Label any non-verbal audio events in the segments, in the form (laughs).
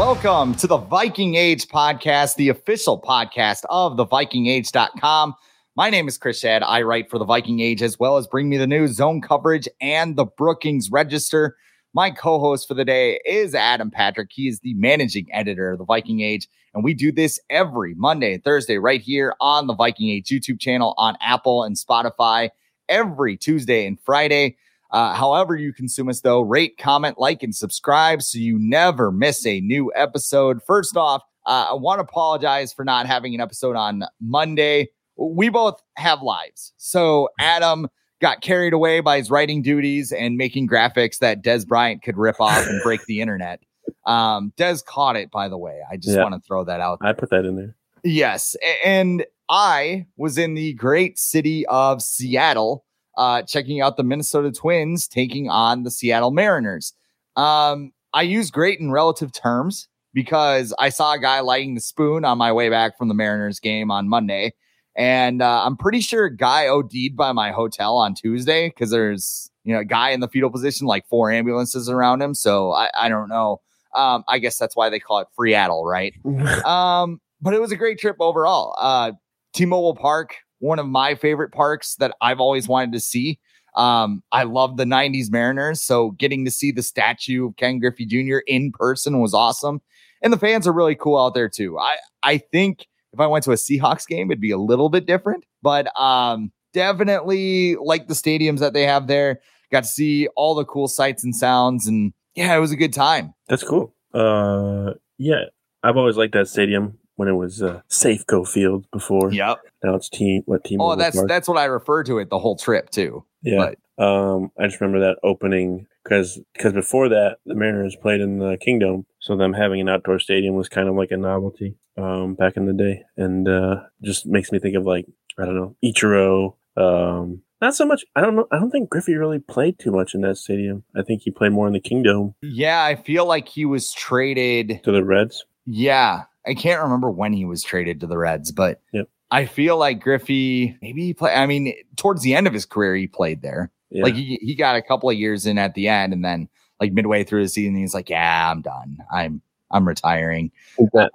Welcome to the Viking Age podcast, the official podcast of the vikingage.com. My name is Chris Schad. I write for the Viking Age as well as bring me the news, zone coverage, and the Brookings Register. My co host for the day is Adam Patrick. He is the managing editor of the Viking Age, and we do this every Monday and Thursday right here on the Viking Age YouTube channel on Apple and Spotify every Tuesday and Friday. Uh, however, you consume us, though, rate, comment, like, and subscribe so you never miss a new episode. First off, uh, I want to apologize for not having an episode on Monday. We both have lives. So Adam got carried away by his writing duties and making graphics that Dez Bryant could rip off and break the internet. Um, Dez caught it, by the way. I just Yeah. want to throw that out. I put that in there. Yes. And I was in the great city of Seattle, uh, checking out the Minnesota Twins taking on the Seattle Mariners. Um, I use great in relative terms because I saw a guy lighting the spoon on my way back from the Mariners game on Monday. And uh, I'm pretty sure a guy OD'd by my hotel on Tuesday because there's, you know, a guy in the fetal position, like four ambulances around him. So I, I don't know. Um, I guess that's why they call it Freattle, right? (laughs) Um, but it was a great trip overall. Uh, T-Mobile Park, one of my favorite parks that I've always wanted to see. Um, I love the '90s Mariners, so getting to see the statue of Ken Griffey Jr. in person was awesome, and the fans are really cool out there too. I I think if I went to a Seahawks game, it'd be a little bit different, but um, definitely like the stadiums that they have there. Got to see all the cool sights and sounds, and yeah, it was a good time. That's cool. Uh, yeah, I've always liked that stadium when it was uh, Safeco Field before. Yep. Now it's team. What team? Oh, that's that's what I refer to it the whole trip too. yeah. Um, I just remember that opening because because before that the Mariners played in the Kingdome, so them having an outdoor stadium was kind of like a novelty um, back in the day, and uh, just makes me think of like I don't know Ichiro. Um, not so much. I don't know. I don't think Griffey really played too much in that stadium. I think he played more in the Kingdome Yeah, I feel like he was traded. to the Reds. Yeah, I can't remember when he was traded to the Reds, but Yep. I feel like Griffey maybe he played. I mean, towards the end of his career, he played there. Yeah. Like he he got a couple of years in at the end, and then like midway through the season, he's like, "Yeah, I'm done. I'm I'm retiring." that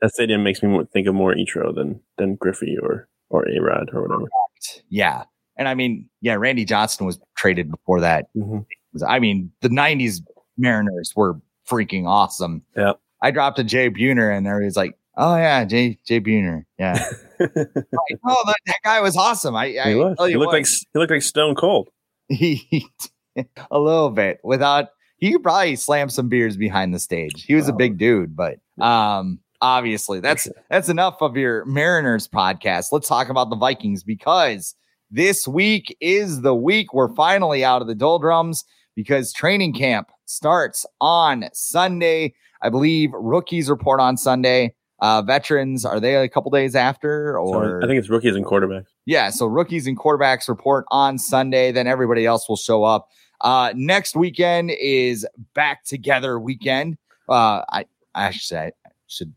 that stadium makes me more, think of more Ichiro than than Griffey or or A Rod or whatever. Yeah, and I mean, yeah, Randy Johnson was traded before that. Mhm. I mean, the '90s Mariners were freaking awesome. Yeah. I dropped a Jay Buhner, and there was like, "Oh yeah, Jay Jay Buhner, yeah." (laughs) like, oh, that, that guy was awesome. I, I he was. He looked what, like he looked like Stone Cold. (laughs) he a little bit without. He could probably slam some beers behind the stage. He was a Oh. big dude, but um, obviously that's that's enough of your Mariners podcast. Let's talk about the Vikings because this week is the week we're finally out of the doldrums because training camp starts on Sunday. I believe rookies report on Sunday. Uh, veterans are they a couple days after So or I think it's rookies and quarterbacks. yeah, so rookies and quarterbacks report on Sunday, then everybody else will show up. Uh, next weekend is back together weekend. Uh, I, I actually I should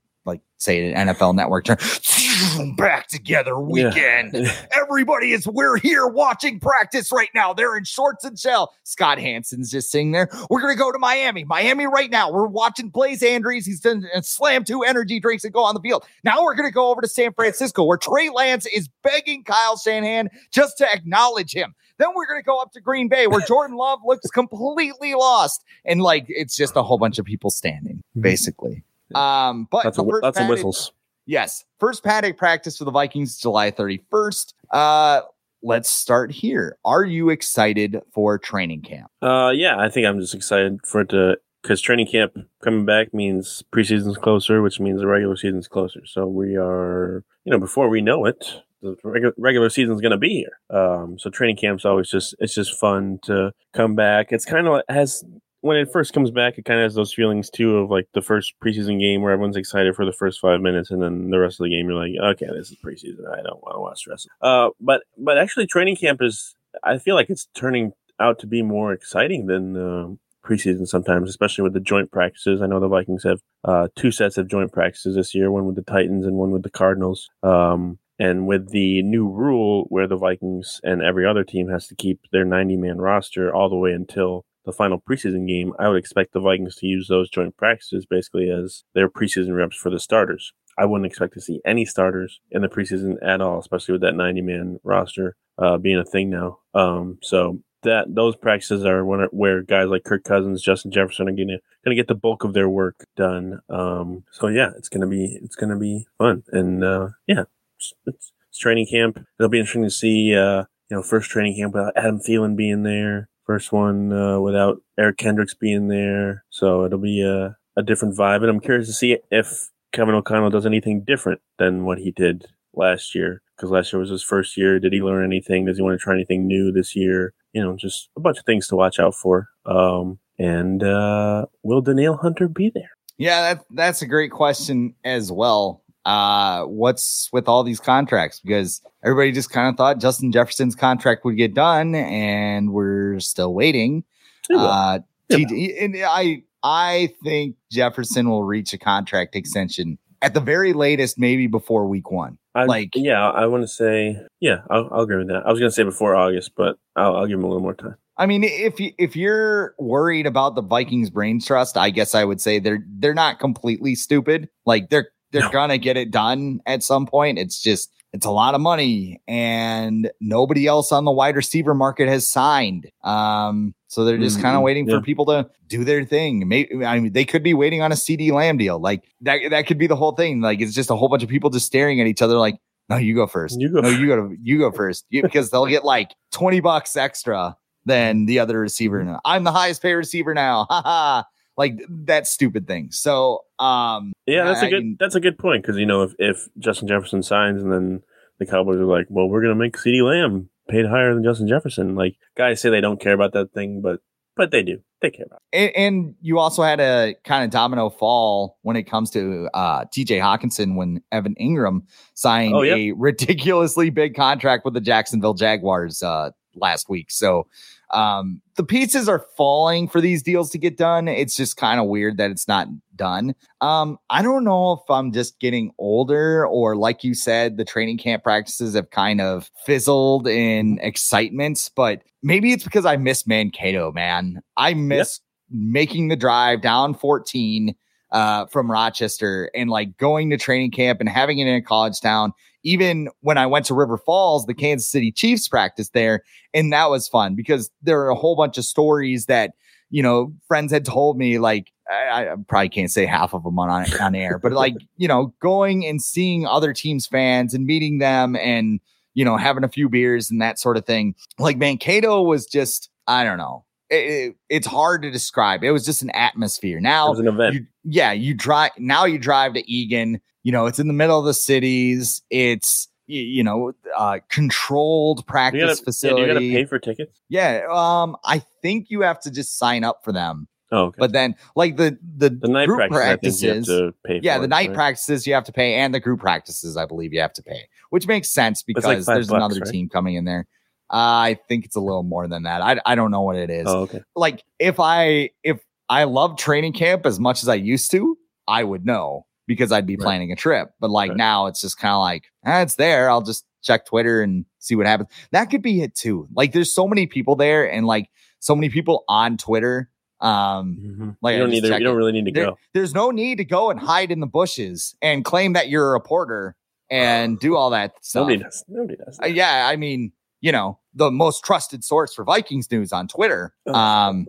say it in NFL network term. (laughs) Back together weekend. (laughs) Everybody is we're here watching practice right now. They're in shorts and shell. Scott Hanson's just sitting there. We're gonna go to Miami. Miami right now. We're watching Blaze Andrews. He's done and slam two energy drinks and go on the field. Now we're gonna go over to San Francisco where Trey Lance is begging Kyle Shanahan just to acknowledge him. Then we're gonna go up to Green Bay where (laughs) Jordan Love looks completely lost. And like it's just a whole bunch of people standing, Mhm. basically. Um, but Lots the of first lots whistles. Yes. First paddock practice for the Vikings, July 31st. Uh, let's start here. Are you excited for training camp? Uh, yeah, I think I'm just excited for it to because training camp coming back means preseason's closer, which means the regular season's closer. So we are you know, before we know it, the regular, regular season is going to be here. Um, so training camp's always just it's just fun to come back. It's kind of has when it first comes back, it kind of has those feelings too of like the first preseason game where everyone's excited for the first five minutes, and then the rest of the game you're like, okay, this is preseason. I don't want to watch the rest. Uh, but but actually, training camp is. I feel like it's turning out to be more exciting than uh, preseason sometimes, especially with the joint practices. I know the Vikings have uh, two sets of joint practices this year, one with the Titans and one with the Cardinals. Um, and with the new rule where the Vikings and every other team has to keep their 90 man roster all the way until the final preseason game, I would expect the Vikings to use those joint practices basically as their preseason reps for the starters. I wouldn't expect to see any starters in the preseason at all, especially with that 90 man roster uh, being a thing now. Um, so that those practices are when, where guys like Kirk Cousins, Justin Jefferson are gonna gonna get the bulk of their work done. Um, so yeah, it's gonna be it's gonna be fun, and uh, yeah, it's, it's, it's, training camp. It'll be interesting to see. Uh, you know, first training camp without Adam Thielen being there. First one uh, without Eric Kendricks being there. So it'll be a, a different vibe. And I'm curious to see if Kevin O'Connell does anything different than what he did last year. Because last year was his first year. Did he learn anything? Does he want to try anything new this year? You know, just a bunch of things to watch out for. Um, and uh, will Danielle Hunter be there? Yeah, that, that's a great question as well uh, what's with all these contracts? Because everybody just kind of thought Justin Jefferson's contract would get done, and we're still waiting. Uh, and I I think Jefferson will reach a contract extension at the very latest, maybe before week one. I, like, yeah, I want to say, yeah, I'll, I'll, agree with that. I was going to say before August, but I'll, I'll give him a little more time. I mean, if you, if you're worried about the Vikings brain trust, I guess I would say they're they're not completely stupid. Like they're they're no. gonna get it done at some point. It's just it's a lot of money, and nobody else on the wide receiver market has signed. Um, so they're just mm-hmm. kind of waiting yeah. for people to do their thing. Maybe I mean they could be waiting on a CeeDee Lamb deal. Like that that could be the whole thing. Like it's just a whole bunch of people just staring at each other like, no, you go first. You go no, you go To, (laughs) you go first. You, because they'll get like 20 bucks extra than the other receiver. I'm the highest paid receiver now. (laughs) Ha ha like that stupid thing. So, um, yeah, that's I, a good that's a good point because you know if if Justin Jefferson signs and then the Cowboys are like, well, we're gonna make CeeDee Lamb paid higher than Justin Jefferson. Like guys say they don't care about that thing, but but they do. They care about. It. And, and you also had a kind of domino fall when it comes to uh, T.J. Hockenson when Evan Engram signed oh, a ridiculously big contract with the Jacksonville Jaguars uh, last week. So um, the pieces are falling for these deals to get done. It's just kind of weird that it's not done. Um, I don't know if I'm just getting older or, like you said, the training camp practices have kind of fizzled in excitement, but maybe it's because I miss Mankato, man. I miss yep. making the drive down 14 uh, from Rochester and like going to training camp and having it in a college town even when I went to River Falls, the Kansas City Chiefs practiced there. And that was fun because there are a whole bunch of stories that, you know, friends had told me, like, I, I probably can't say half of them on, on air, but like, (laughs) you know, going and seeing other teams' fans and meeting them and, you know, having a few beers and that sort of thing. Like Mankato was just, I don't know. It, it, it's hard to describe. It was just an atmosphere. Now, an event. You, yeah, you drive. Now you drive to Eagan. you know, it's in the middle of the cities. It's you know, uh, controlled practice you gotta, facility. Yeah, you got to pay for tickets. Yeah, um, I think you have to just sign up for them. Oh, okay. but then like the the, the night group practices, practices yeah, the night right? practices you have to pay, and the group practices I believe you have to pay, which makes sense because like there's bucks, another right? team coming in there. I think it's a little more than that. I I don't know what it is. Oh, okay. Like if I if I love training camp as much as I used to, I would know because I'd be right. planning a trip. But like right. now it's just kind of like, eh, it's there. I'll just check Twitter and see what happens. That could be it too. Like there's so many people there and like so many people on Twitter. Um, mm-hmm. like you don't need to, you don't really need to there, go. There's no need to go and hide in the bushes and claim that you're a reporter and do all that stuff. Nobody does. Nobody does. Uh, yeah. I mean, you know, the most trusted source for Vikings news on Twitter. Um,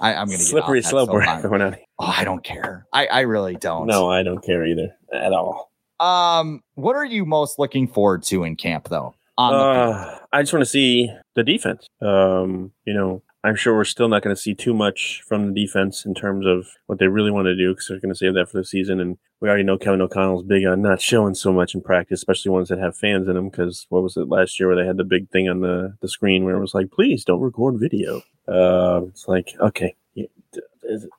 I, am going to slippery slope so going on. Oh, I don't care. I, I really don't. No, I don't care either at all. Um, what are you most looking forward to in camp, though? Uh, I just want to see the defense. Um, you know, I'm sure we're still not going to see too much from the defense in terms of what they really want to do because they're going to save that for the season. And we already know Kevin O'Connell's big on not showing so much in practice, especially ones that have fans in them. Because what was it last year where they had the big thing on the, the screen where it was like, please don't record video. Uh, it's like, okay.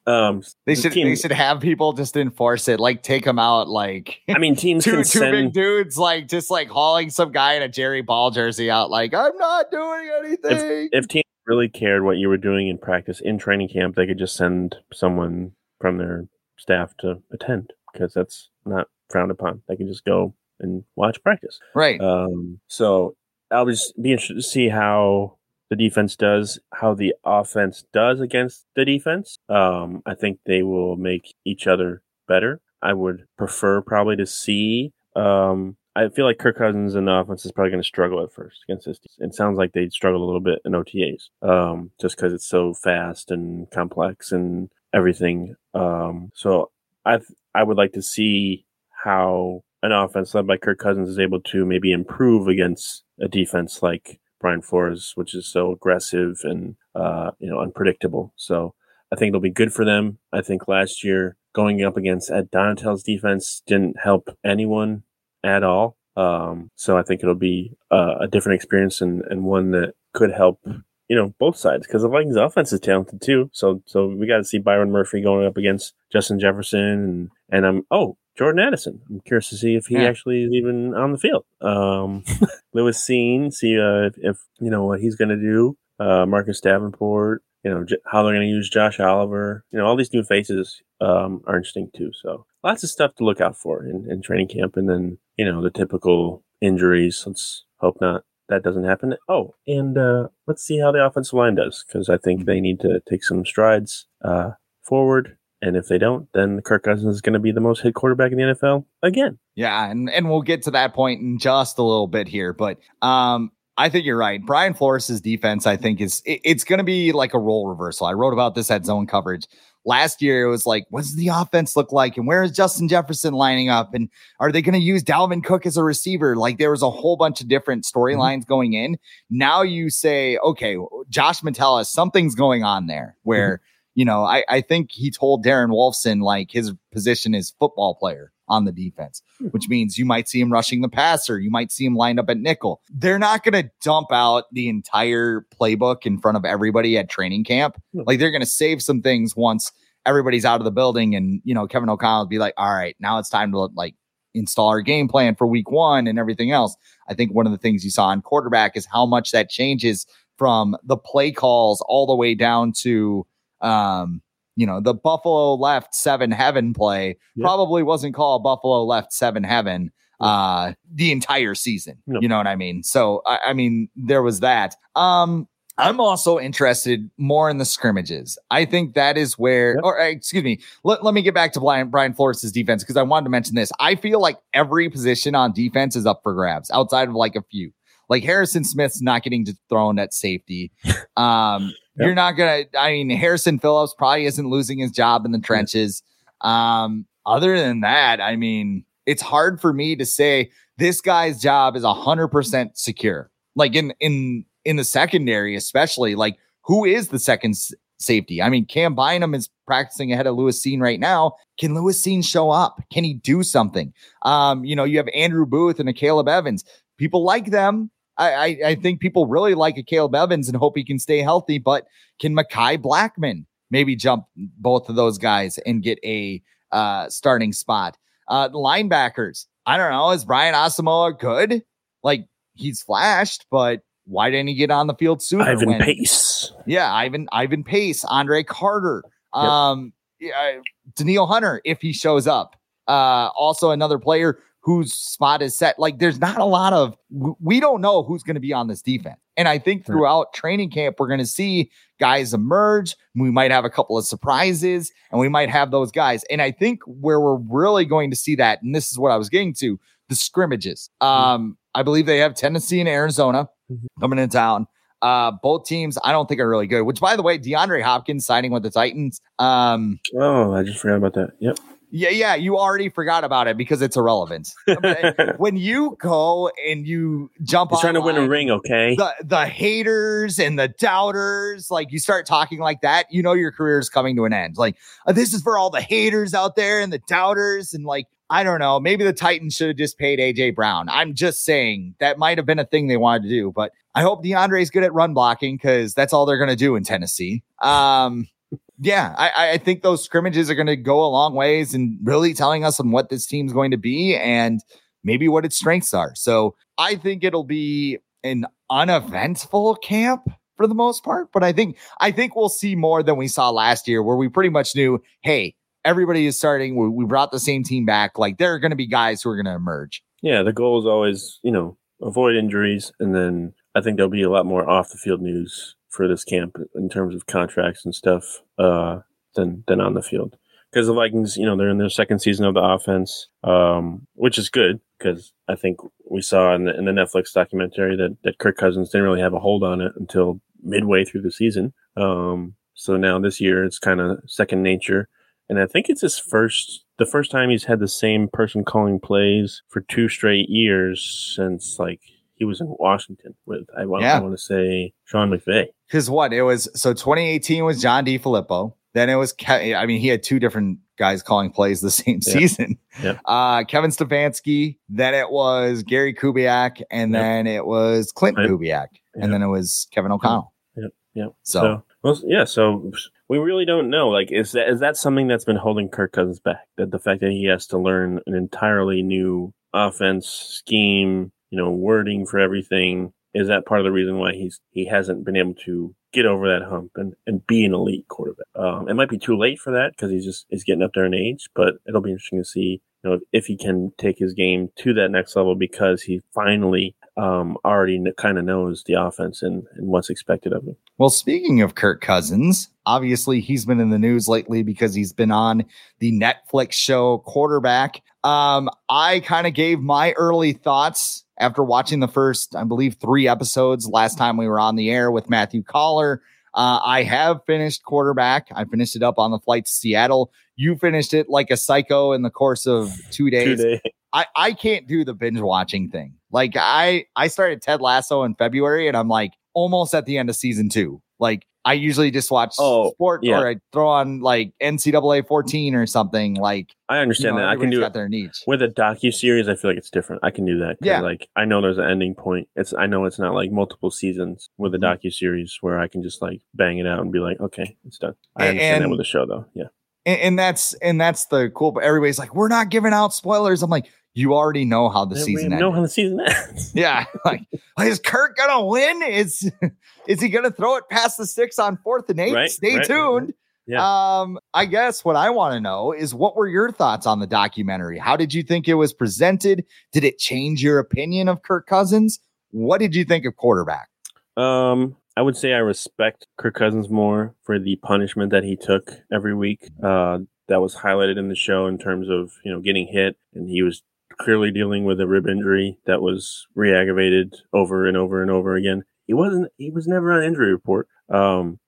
Um, they should team, they should have people just enforce it, like take them out, like I mean, teams (laughs) two two send, big dudes, like just like hauling some guy in a Jerry Ball jersey out, like I'm not doing anything. If, if teams really cared what you were doing in practice in training camp, they could just send someone from their staff to attend because that's not frowned upon. They can just go and watch practice. Right. Um, so I'll just be interested to see how the defense does, how the offense does against the defense. Um, I think they will make each other better. I would prefer probably to see um, I feel like Kirk Cousins in the offense is probably going to struggle at first against this. It sounds like they'd struggle a little bit in OTAs, um, just because it's so fast and complex and everything. Um, so I I would like to see how an offense led by Kirk Cousins is able to maybe improve against a defense like Brian Flores, which is so aggressive and uh, you know unpredictable. So I think it'll be good for them. I think last year going up against Ed Donatell's defense didn't help anyone at all. Um, so I think it'll be uh, a different experience and, and one that could help, you know, both sides because the Vikings offense is talented too. So so we got to see Byron Murphy going up against Justin Jefferson and and I'm oh Jordan Addison. I'm curious to see if he yeah. actually is even on the field. Um, (laughs) Lewis Cine, see uh, if, if you know what he's going to do. Uh, Marcus Davenport, you know how they're going to use Josh Oliver. You know all these new faces um, are interesting too. So lots of stuff to look out for in, in training camp, and then you know the typical injuries. Let's hope not that doesn't happen. Oh, and uh, let's see how the offensive line does because I think they need to take some strides uh, forward. And if they don't, then Kirk Cousins is going to be the most hit quarterback in the NFL again. Yeah, and and we'll get to that point in just a little bit here, but um, I think you're right. Brian Flores' defense, I think, is it, it's going to be like a role reversal. I wrote about this at Zone Coverage last year. It was like, what does the offense look like, and where is Justin Jefferson lining up, and are they going to use Dalvin Cook as a receiver? Like there was a whole bunch of different mm-hmm. storylines mm-hmm. going in. Now you say, okay, Josh Metellus, something's going on there where. Mm-hmm you know, I, I think he told Darren Wolfson like his position is football player on the defense, hmm. which means you might see him rushing the passer. You might see him lined up at nickel. They're not going to dump out the entire playbook in front of everybody at training camp. Hmm. Like they're going to save some things once everybody's out of the building and, you know, Kevin O'Connell will be like, all right, now it's time to like install our game plan for week one and everything else. I think one of the things you saw in quarterback is how much that changes from the play calls all the way down to, um, you know, the Buffalo left seven heaven play yep. probably wasn't called Buffalo left seven heaven uh the entire season. Yep. You know what I mean? So I, I mean there was that. Um I'm also interested more in the scrimmages. I think that is where, yep. or excuse me, let, let me get back to Brian, Brian Flores' defense because I wanted to mention this. I feel like every position on defense is up for grabs outside of like a few. Like Harrison Smith's not getting thrown at safety. (laughs) Um, Yep. You're not gonna. I mean, Harrison Phillips probably isn't losing his job in the trenches. Um, other than that, I mean, it's hard for me to say this guy's job is hundred percent secure. Like in in in the secondary, especially. Like who is the second s- safety? I mean, Cam Bynum is practicing ahead of Lewis Cine right now. Can Lewis Cine show up? Can he do something? Um, you know, you have Andrew Booth and Akayleb Evans. People like them. I, I, think people really like Akayleb Evans and hope he can stay healthy, but can Mekhi Blackman maybe jump both of those guys and get a uh, starting spot? Uh, linebackers, I don't know. Is Brian Asamoah good? Like he's flashed, but why didn't he get on the field sooner? Ivan when, Pace. Yeah, Ivan Ivan Pace, Andre Carter, yep. um, yeah, Danielle Hunter if he shows up. Uh, also another player whose spot is set. Like there's not a lot of, we don't know who's going to be on this defense. And I think throughout training camp, we're going to see guys emerge. We might have a couple of surprises and we might have those guys. And I think where we're really going to see that, and this is what I was getting to the scrimmages. Mm-hmm. Um, I believe they have Tennessee and Arizona mm-hmm. coming in town. Uh, both teams, I don't think are really good. Which, by the way, DeAndre Hopkins signing with the Titans. Um, oh, I just forgot about that. Yep Yeah, yeah, you already forgot about it because it's irrelevant. (laughs) when you go and you jump He's trying to win a ring, okay? The the haters and the doubters, like you start talking like that, you know your career is coming to an end. Like uh, this is for all the haters out there and the doubters and like I don't know, maybe the Titans should have just paid AJ Brown. I'm just saying that might have been a thing they wanted to do, but I hope DeAndre's good at run blocking because that's all they're going to do in Tennessee. Um, yeah, I, I think those scrimmages are going to go a long ways and really telling us on what this team's going to be and maybe what its strengths are. So I think it'll be an uneventful camp for the most part, but I think I think we'll see more than we saw last year, where we pretty much knew, hey, everybody is starting. We, we brought the same team back. Like there are going to be guys who are going to emerge. Yeah, the goal is always, you know, avoid injuries, and then I think there'll be a lot more off the field news for this camp in terms of contracts and stuff uh, than than on the field. Because the Vikings, you know, they're in their second season of the offense, um, which is good because I think we saw in the, in the Netflix documentary that, that Kirk Cousins didn't really have a hold on it until midway through the season. Um, so now this year it's kind of second nature. And I think it's his first, the first time he's had the same person calling plays for two straight years since like he was in Washington with, I want, yeah. I want to say Sean McVay. Because what? It was, so 2018 was John DeFilippo. Then it was, Ke- I mean, he had two different guys calling plays the (laughs) same yeah. season. Yeah. Uh, Kevin Stefanski. Then it was Gary Kubiak. And then it was Klint. Kubiak. And then it was Kevin O'Connell. Yep. Yep. So, so well, yeah. So we really don't know. Like, is that is that something that's been holding Kirk Cousins back? That the fact that he has to learn an entirely new offense scheme, you know, wording for everything, is that part of the reason why he's he hasn't been able to get over that hump and, and be an elite quarterback? Um, it might be too late for that because he's just he's getting up there in age, but it'll be interesting to see you know, if he can take his game to that next level because he finally um, already kind of knows the offense and, and what's expected of him. Well, speaking of Kirk Cousins, obviously he's been in the news lately because he's been on the Netflix show Quarterback. Um, I kind of gave my early thoughts after watching the first, I believe, three episodes last time we were on the air with Matthew Coller. Uh, I have finished quarterback. I finished it up on the flight to Seattle. You finished it like a psycho in the course of two days. Two days. I, I can't do the binge watching thing. Like I I started Ted Lasso in February and I'm like almost at the end of season two. Like I usually just watch oh, sport yeah. or I throw on like NCAA 14 or something. Like I understand you know, that. I can do it their niche. with a docu series. I feel like it's different. I can do that. Yeah. Like I know there's an ending point. It's I know it's not like multiple seasons with a mm-hmm. docu series where I can just like bang it out and be like, okay, it's done. I understand and, that with a show though. Yeah. And, and that's and that's the cool. But everybody's like, we're not giving out spoilers. I'm like, you already know how the season we know ends. how the season ends. (laughs) yeah, like is Kirk gonna win? Is is he gonna throw it past the six on fourth and eight? Right, Stay right, tuned. Yeah. Um, I guess what I want to know is what were your thoughts on the documentary? How did you think it was presented? Did it change your opinion of Kirk Cousins? What did you think of quarterback? Um, I would say I respect Kirk Cousins more for the punishment that he took every week. Uh, that was highlighted in the show in terms of you know getting hit, and he was clearly dealing with a rib injury that was re-aggravated over and over and over again. He wasn't. He was never on injury report, um,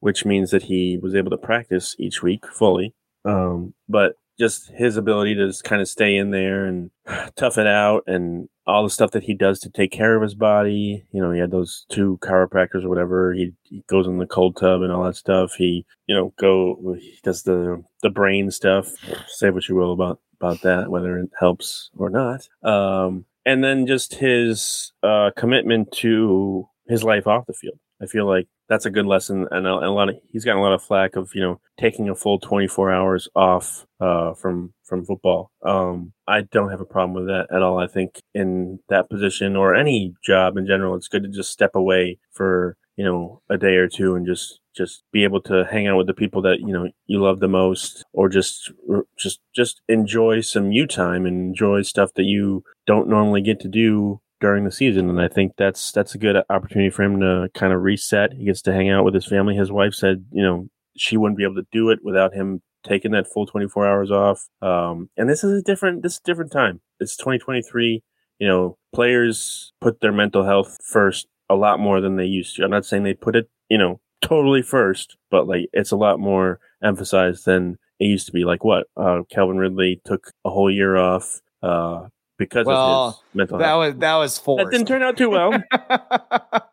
which means that he was able to practice each week fully. Um, but just his ability to just kind of stay in there and (sighs) tough it out and all the stuff that he does to take care of his body. You know, he had those two chiropractors or whatever. He, he goes in the cold tub and all that stuff. He, you know, go, he does the, the brain stuff. Say what you will about about that, whether it helps or not. Um, and then just his uh, commitment to his life off the field. I feel like that's a good lesson, and a, a, lot of he's gotten a lot of flack of you know taking a full 24 hours off uh, from from football. Um, I don't have a problem with that at all. I think in that position or any job in general, it's good to just step away for you know a day or two and just just be able to hang out with the people that you know you love the most or just just just enjoy some you time and enjoy stuff that you don't normally get to do during the season. And i think that's that's a good opportunity for him to kind of reset. He gets to hang out with his family. His wife said you know she wouldn't be able to do it without him taking that full 24 hours off. Um, and this is a different this is a different time. It's 2023 you know players put their mental health first a lot more than they used to. I'm not saying they put it you know totally first, but like it's a lot more emphasized than it used to be like what uh, Calvin Ridley took a whole year off uh, because Well, of his mental That health. was that was forced. That didn't turn out too well. (laughs)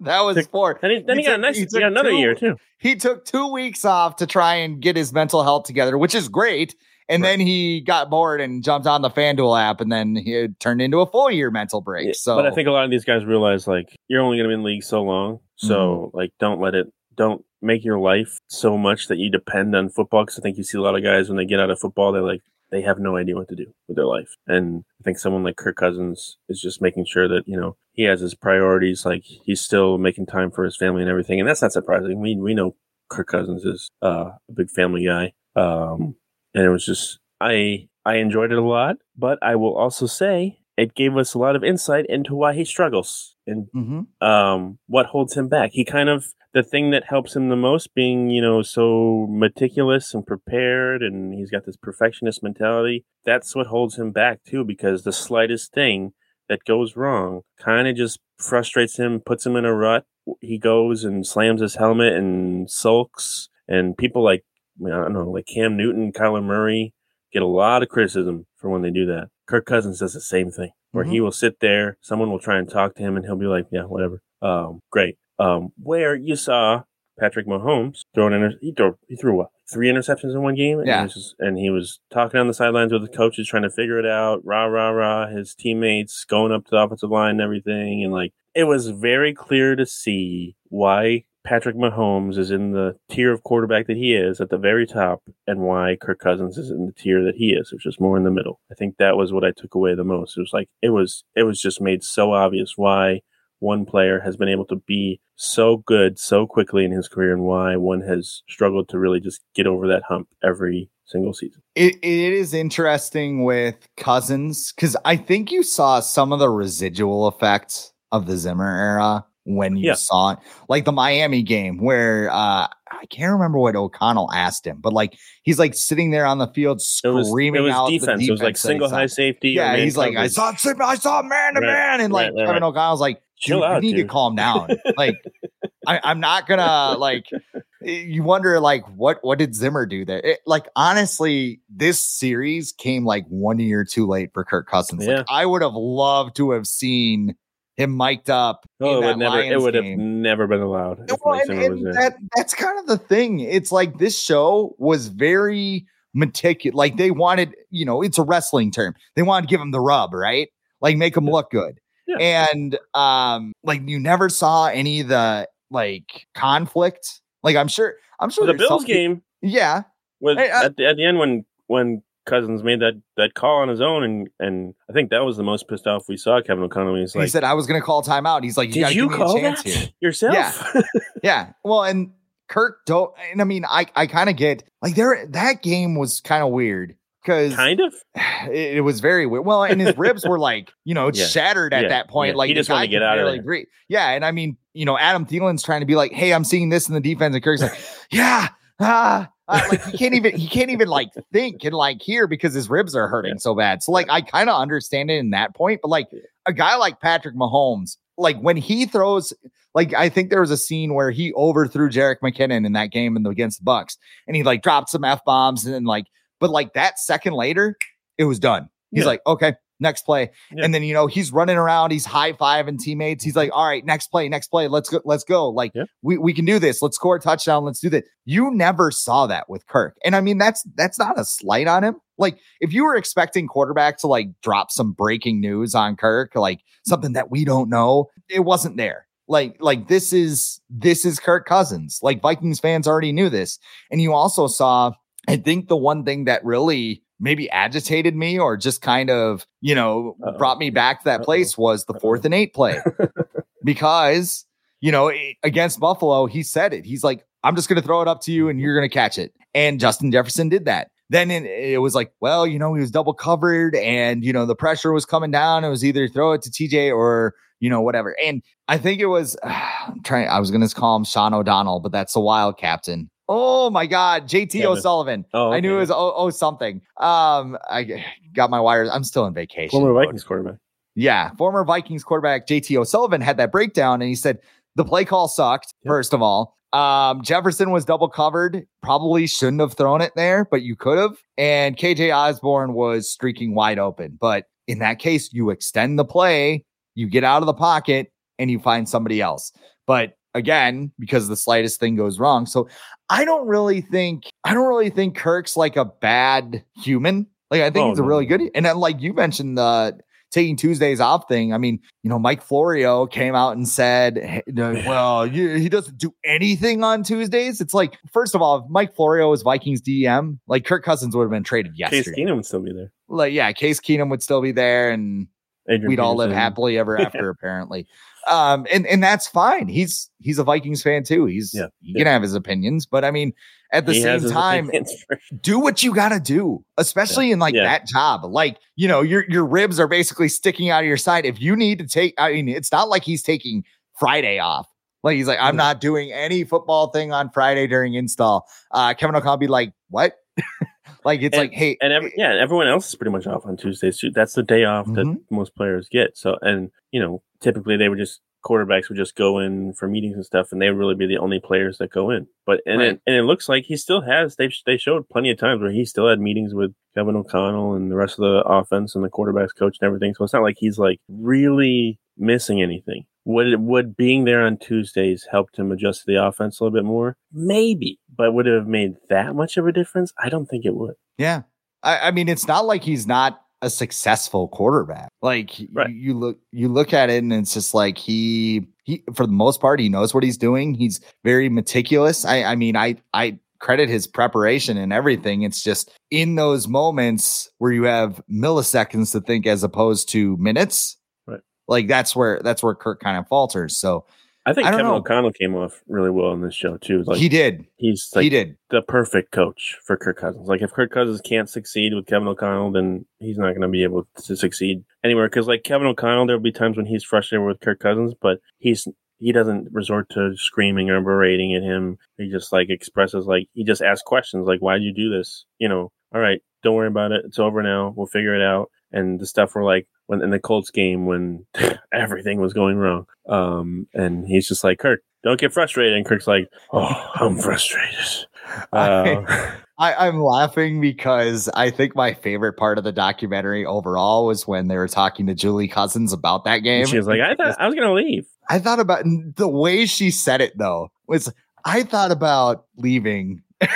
that was Took- forced. And he, then he, He got took- nice, he he got another two- year too. He took two weeks off to try and get his mental health together, which is great. And Right. then he got bored and jumped on the FanDuel app, and then he turned into a full year mental break. Yeah, so, but I think a lot of these guys realize like you're only going to be in the league so long, so Mm-hmm. like don't let it, don't make your life so much that you depend on football. Because I think you see a lot of guys when they get out of football, they're like they have no idea what to do with their life. And I think someone like Kirk Cousins is just making sure that you know he has his priorities. Like he's still making time for his family and everything, and that's not surprising. We we know Kirk Cousins is uh, a big family guy, um, and it was just I I enjoyed it a lot, but I will also say it gave us a lot of insight into why he struggles and Mhm. um, what holds him back. He kind of the thing that helps him the most, being you know so meticulous and prepared, and he's got this perfectionist mentality. That's what holds him back too, because the slightest thing that goes wrong kind of just frustrates him, puts him in a rut. He goes and slams his helmet and sulks, and people like I don't know, like Cam Newton, Kyler Murray get a lot of criticism for when they do that. Kirk Cousins does the same thing, where he will sit there, someone will try and talk to him, and he'll be like, "Yeah, whatever." Um, great. Um, where you saw Patrick Mahomes throwing inter- he threw he threw what three interceptions in one game, and Yeah. he was, just, and he was talking on the sidelines with the coaches, trying to figure it out. Rah rah rah. His teammates going up to the offensive line and everything, and like it was very clear to see why Patrick Mahomes is in the tier of quarterback that he is at the very top, and why Kirk Cousins is in the tier that he is, which is more in the middle. I think that was what I took away the most. It was like it was it was just made so obvious why one player has been able to be so good so quickly in his career, and why one has struggled to really just get over that hump every single season. It, it is interesting with Cousins because I think you saw some of the residual effects of the Zimmer era when you Yeah. saw it, like the Miami game where uh, I can't remember what O'Connell asked him, but like he's like sitting there on the field It was screaming it was out the defense. It was like defense single high safety. Yeah, he's like, I saw I saw man to Right, man, and like right, right, Kevin. O'Connell's like, Chill Dude, out, you need to calm down. like, (laughs) I, I'm not gonna like. (laughs) You wonder like what what did Zimmer do there? It, like honestly, this series came like one year too late for Kirk Cousins. Yeah. Like, I would have loved to have seen him mic'd up. Oh, it would never. It Lions would have game. never been allowed Well, and- and that that's kind of the thing. It's like this show was very meticulous. Like they wanted, you know, it's a wrestling term. They wanted to give him the rub, right? Like make him Yeah. look good. Yeah. And um, like you never saw any of the like conflict. Like I'm sure, I'm sure Well, the Bills game Yeah, was Hey, I- at, the, at the end when when Cousins made that that call on his own, and and I think that was the most pissed off we saw Kevin O'Connell. He's like, he said I was going to call timeout. He's like, you "Did you give me a call chance that here. yourself?" Yeah. (laughs) Yeah. Well, and Kirk don't. And I mean, I I kind of get like there. That game was kind of weird because kind of. it, it was very weird. Well, and his ribs were like, you know, (laughs) Yeah. shattered at Yeah. that point. Yeah. Like He just wanted to get out of there. breathe. Yeah, and I mean, you know, Adam Thielen's trying to be like, "Hey, I'm seeing this in the defense," and Kirk's like, "Yeah." Ah, ah," like he can't even he can't even like (laughs) think and like hear because his ribs are hurting Yeah. so bad. So like I kind of understand it in that point, but like a guy like Patrick Mahomes, like when he throws, like I think there was a scene where he overthrew Jerick McKinnon in that game in the, against the Bucs, and he like dropped some f bombs and then like, but like that second later, it was done. He's Yeah. like, okay, next play, Yeah. and then you know he's running around, he's high fiving teammates. He's like, all right, next play, next play, let's go, let's go. Like Yeah. we we can do this. Let's score a touchdown. Let's do that. You never saw that with Kirk, and I mean that's that's not a slight on him. Like if you were expecting quarterback to like drop some breaking news on Kirk, like something that we don't know, it wasn't there. Like like this is this is Kirk Cousins. Like Vikings fans already knew this, and you also saw. I think the one thing that really maybe agitated me or just kind of, you know, Uh-oh. brought me back to that Uh-oh. place was the fourth and eight play. (laughs) because, you know, against Buffalo, he said it. He's like, I'm just going to throw it up to you and mm-hmm. you're going to catch it. And Justin Jefferson did that. Then it, it was like, well, you know, he was double covered and, you know, the pressure was coming down. It was either throw it to TJ or, you know, whatever. And I think it was, (sighs) I'm trying, I was going to call him Sean O'Donnell, but that's the wild captain. Oh my God, JT Kevin. O'Sullivan. Oh, I knew it was oh, oh something. Um, I got my wires. I'm still in vacation. former Vikings quarterback. Yeah, former Vikings quarterback JT O'Sullivan had that breakdown, and he said the play call sucked. Yep. First of all, Um, Jefferson was double covered. Probably shouldn't have thrown it there, but you could have. And KJ Osborne was streaking wide open. But in that case, you extend the play, you get out of the pocket, and you find somebody else. But again, because the slightest thing goes wrong. So I don't really think I don't really think Kirk's like a bad human. Like I think Oh, he's a really good. And then like you mentioned the taking Tuesdays off thing. I mean, you know, Mike Florio came out and said, "Hey, (laughs) well, you, he doesn't do anything on Tuesdays. It's like, first of all, if Mike Florio was Vikings DM, like Kirk Cousins would have been traded yesterday. Case. Keenum would still be there. Like, yeah, Case Keenum would still be there and Adrian we'd all live happily ever (laughs) after, apparently. Um, and and that's fine. He's he's a Vikings fan too. He's Yeah, he can have his opinions, but I mean, at the He same time, for do what you gotta do, especially in like Yeah. that job. Like, you know, your your ribs are basically sticking out of your side. If you need to take, I mean, it's not like he's taking Friday off. Like he's like, I'm not doing any football thing on Friday during install. Uh Kevin O'Connell be like, what? (laughs) like it's And- like, hey, and every, yeah, everyone else is pretty much off on Tuesdays too. That's the day off Mhm. that most players get. So, and you know, typically they would just quarterbacks would just go in for meetings and stuff, and they would really be the only players that go in. But and Right. it and it looks like he still has. They they showed plenty of times where he still had meetings with Kevin O'Connell and the rest of the offense and the quarterbacks coach and everything. So it's not like he's like really missing anything. Would it, would being there on Tuesdays helped him adjust to the offense a little bit more? Maybe, but would it have made that much of a difference? I don't think it would. Yeah. I, I mean, it's not like he's not a successful quarterback. Like Right. you look you look at it and it's just like he he for the most part he knows what he's doing. He's very meticulous. I I mean, I I credit his preparation and everything. It's just in those moments where you have milliseconds to think as opposed to minutes. Like that's where that's where Kirk kind of falters. So I think I Kevin know. O'Connell came off really well in this show too. Like he did. he's like he did. the perfect coach for Kirk Cousins. Like if Kirk Cousins can't succeed with Kevin O'Connell, then he's not going to be able to succeed anywhere. Because like Kevin O'Connell, there'll be times when he's frustrated with Kirk Cousins, but he's he doesn't resort to screaming or berating at him. He just like expresses like he just asks questions like, "Why'd you do this?" You know, all right, don't worry about it. It's over now. We'll figure it out. And the stuff where like when in the Colts game when (laughs) everything was going wrong, um, and he's just like, "Kirk, don't get frustrated." And Kirk's like, "Oh, I'm frustrated." (laughs) Uh, I, I'm laughing because I think my favorite part of the documentary overall was when they were talking to Julie Cousins about that game. She was like, I thought I was gonna leave. I thought about the way she said it though was I thought about leaving. (laughs)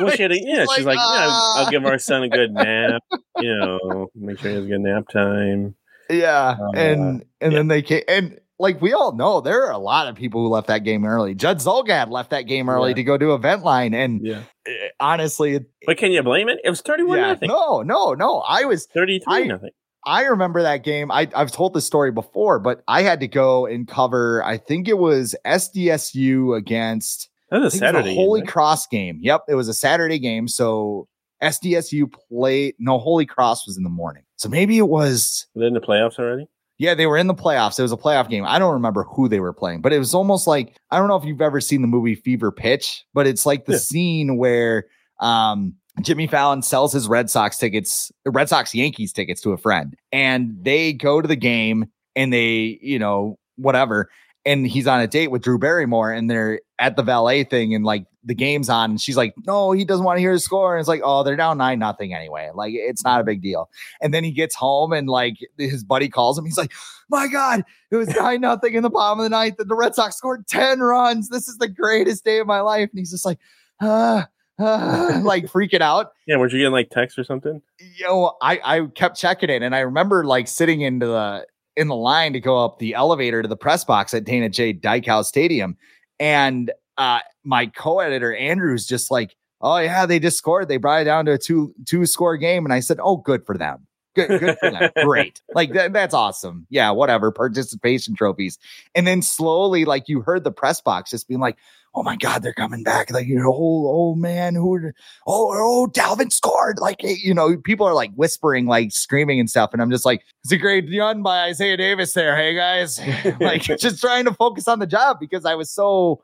Well, she had a, yeah, she's like, yeah, "Ah." I'll give our son a good nap. You know, make sure he has a good nap time. Yeah, Uh, and and yeah. then they came and like we all know there are a lot of people who left that game early. Judd Zulgad left that game early Yeah. to go do event line, and Yeah, eh, honestly, but can you blame it? It was thirty-one yeah, nothing, no, no, no. I was thirty-three I- nothing. I remember that game. I, I've told this story before, but I had to go and cover, I think it was SDSU against That was a was Saturday. game, Holy right? Cross game. Yep, it was a Saturday game. So SDSU played, no, Holy Cross was in the morning. So maybe it was, Were they in the playoffs already? yeah, they were in the playoffs. It was a playoff game. I don't remember who they were playing, but it was almost like, I don't know if you've ever seen the movie Fever Pitch, but it's like the Yeah. scene where, um, Jimmy Fallon sells his Red Sox tickets, Red Sox Yankees tickets to a friend, and they go to the game and they, you know, whatever. And he's on a date with Drew Barrymore and they're at the valet thing and like the game's on. And she's like, no, he doesn't want to hear the score. And it's like, oh, they're down nine nothing anyway. Like it's not a big deal. And then he gets home and like his buddy calls him. He's like, my God, it was nine nothing in the bottom of the ninth. And the Red Sox scored 10 runs. This is the greatest day of my life. And he's just like, ah, ah, (laughs) like freaking out Yeah, weren't you getting like text or something? yo, I I kept checking it, and I remember like sitting into the in the line to go up the elevator to the press box at Dana J. Dykehouse Stadium, and uh, my co-editor Andrew's just like, "Oh yeah, they just scored. They brought it down to a two two score game," and I said, "Oh, good for them." Good, good for them. (laughs) Great. Like that, that's awesome. Yeah, whatever. Participation trophies. And then slowly, like you heard the press box just being like, oh my God, they're coming back. Like, you know, oh, oh man, who are, oh, oh, Dalvin scored. Like, eh, you know, people are like whispering, like screaming and stuff. And I'm just like, it's a great run by Isaiah Davis there. Hey guys, (laughs) like (laughs) just trying to focus on the job because I was so.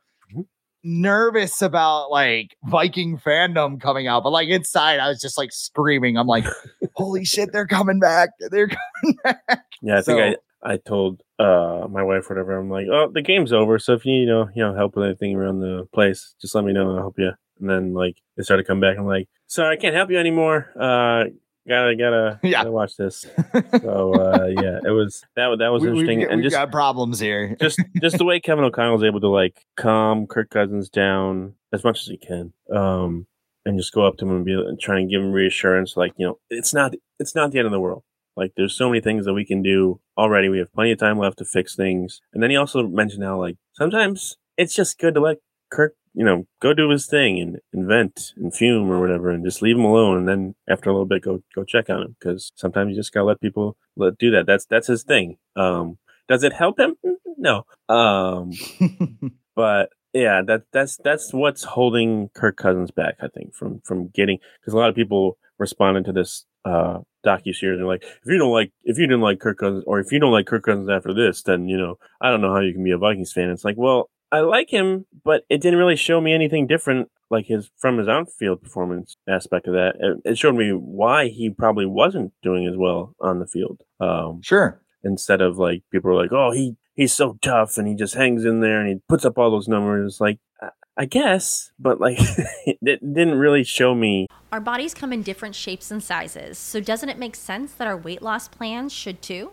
Nervous about like Viking fandom coming out. But like inside, I was just like screaming. I'm like, (laughs) holy shit, they're coming back. They're coming (laughs) back. Yeah, I think So- I told uh my wife whatever I'm like, oh, the game's over. So if you you know you know help with anything around the place, just let me know. and I'll help you. And then like they started coming back. I'm like, sorry, I can't help you anymore. Uh, gotta gotta (laughs) Yeah. gotta watch this. (laughs) So uh yeah, it was that that was we, interesting. we, and just got problems here. (laughs) just just the way Kevin O'Connell able to like calm Kirk Cousins down as much as he can, um, and just go up to him and be and try and give him reassurance, like you know, it's not it's not the end of the world. Like there's so many things that we can do already. We have plenty of time left to fix things. And then he also mentioned how like sometimes it's just good to let Kirk, you know, go do his thing and invent and fume or whatever, and just leave him alone. And then after a little bit, go go check on him because sometimes you just gotta let people let do that. That's that's his thing. Um, does it help him? No. Um, (laughs) but yeah, that that's that's what's holding Kirk Cousins back. I think from from getting because a lot of people responded to this uh docu series. They're like, if you don't like if you didn't like Kirk Cousins or if you don't like Kirk Cousins after this, then you know I don't know how you can be a Vikings fan. It's like, well, I like him, but it didn't really show me anything different. Like his from his on field performance aspect of that, it, it showed me why he probably wasn't doing as well on the field. Um, sure. instead of like people are like, oh, he he's so tough and he just hangs in there and he puts up all those numbers. Like, I, I guess, but like, (laughs) it didn't really show me. Our bodies come in different shapes and sizes, so doesn't it make sense that our weight loss plans should too?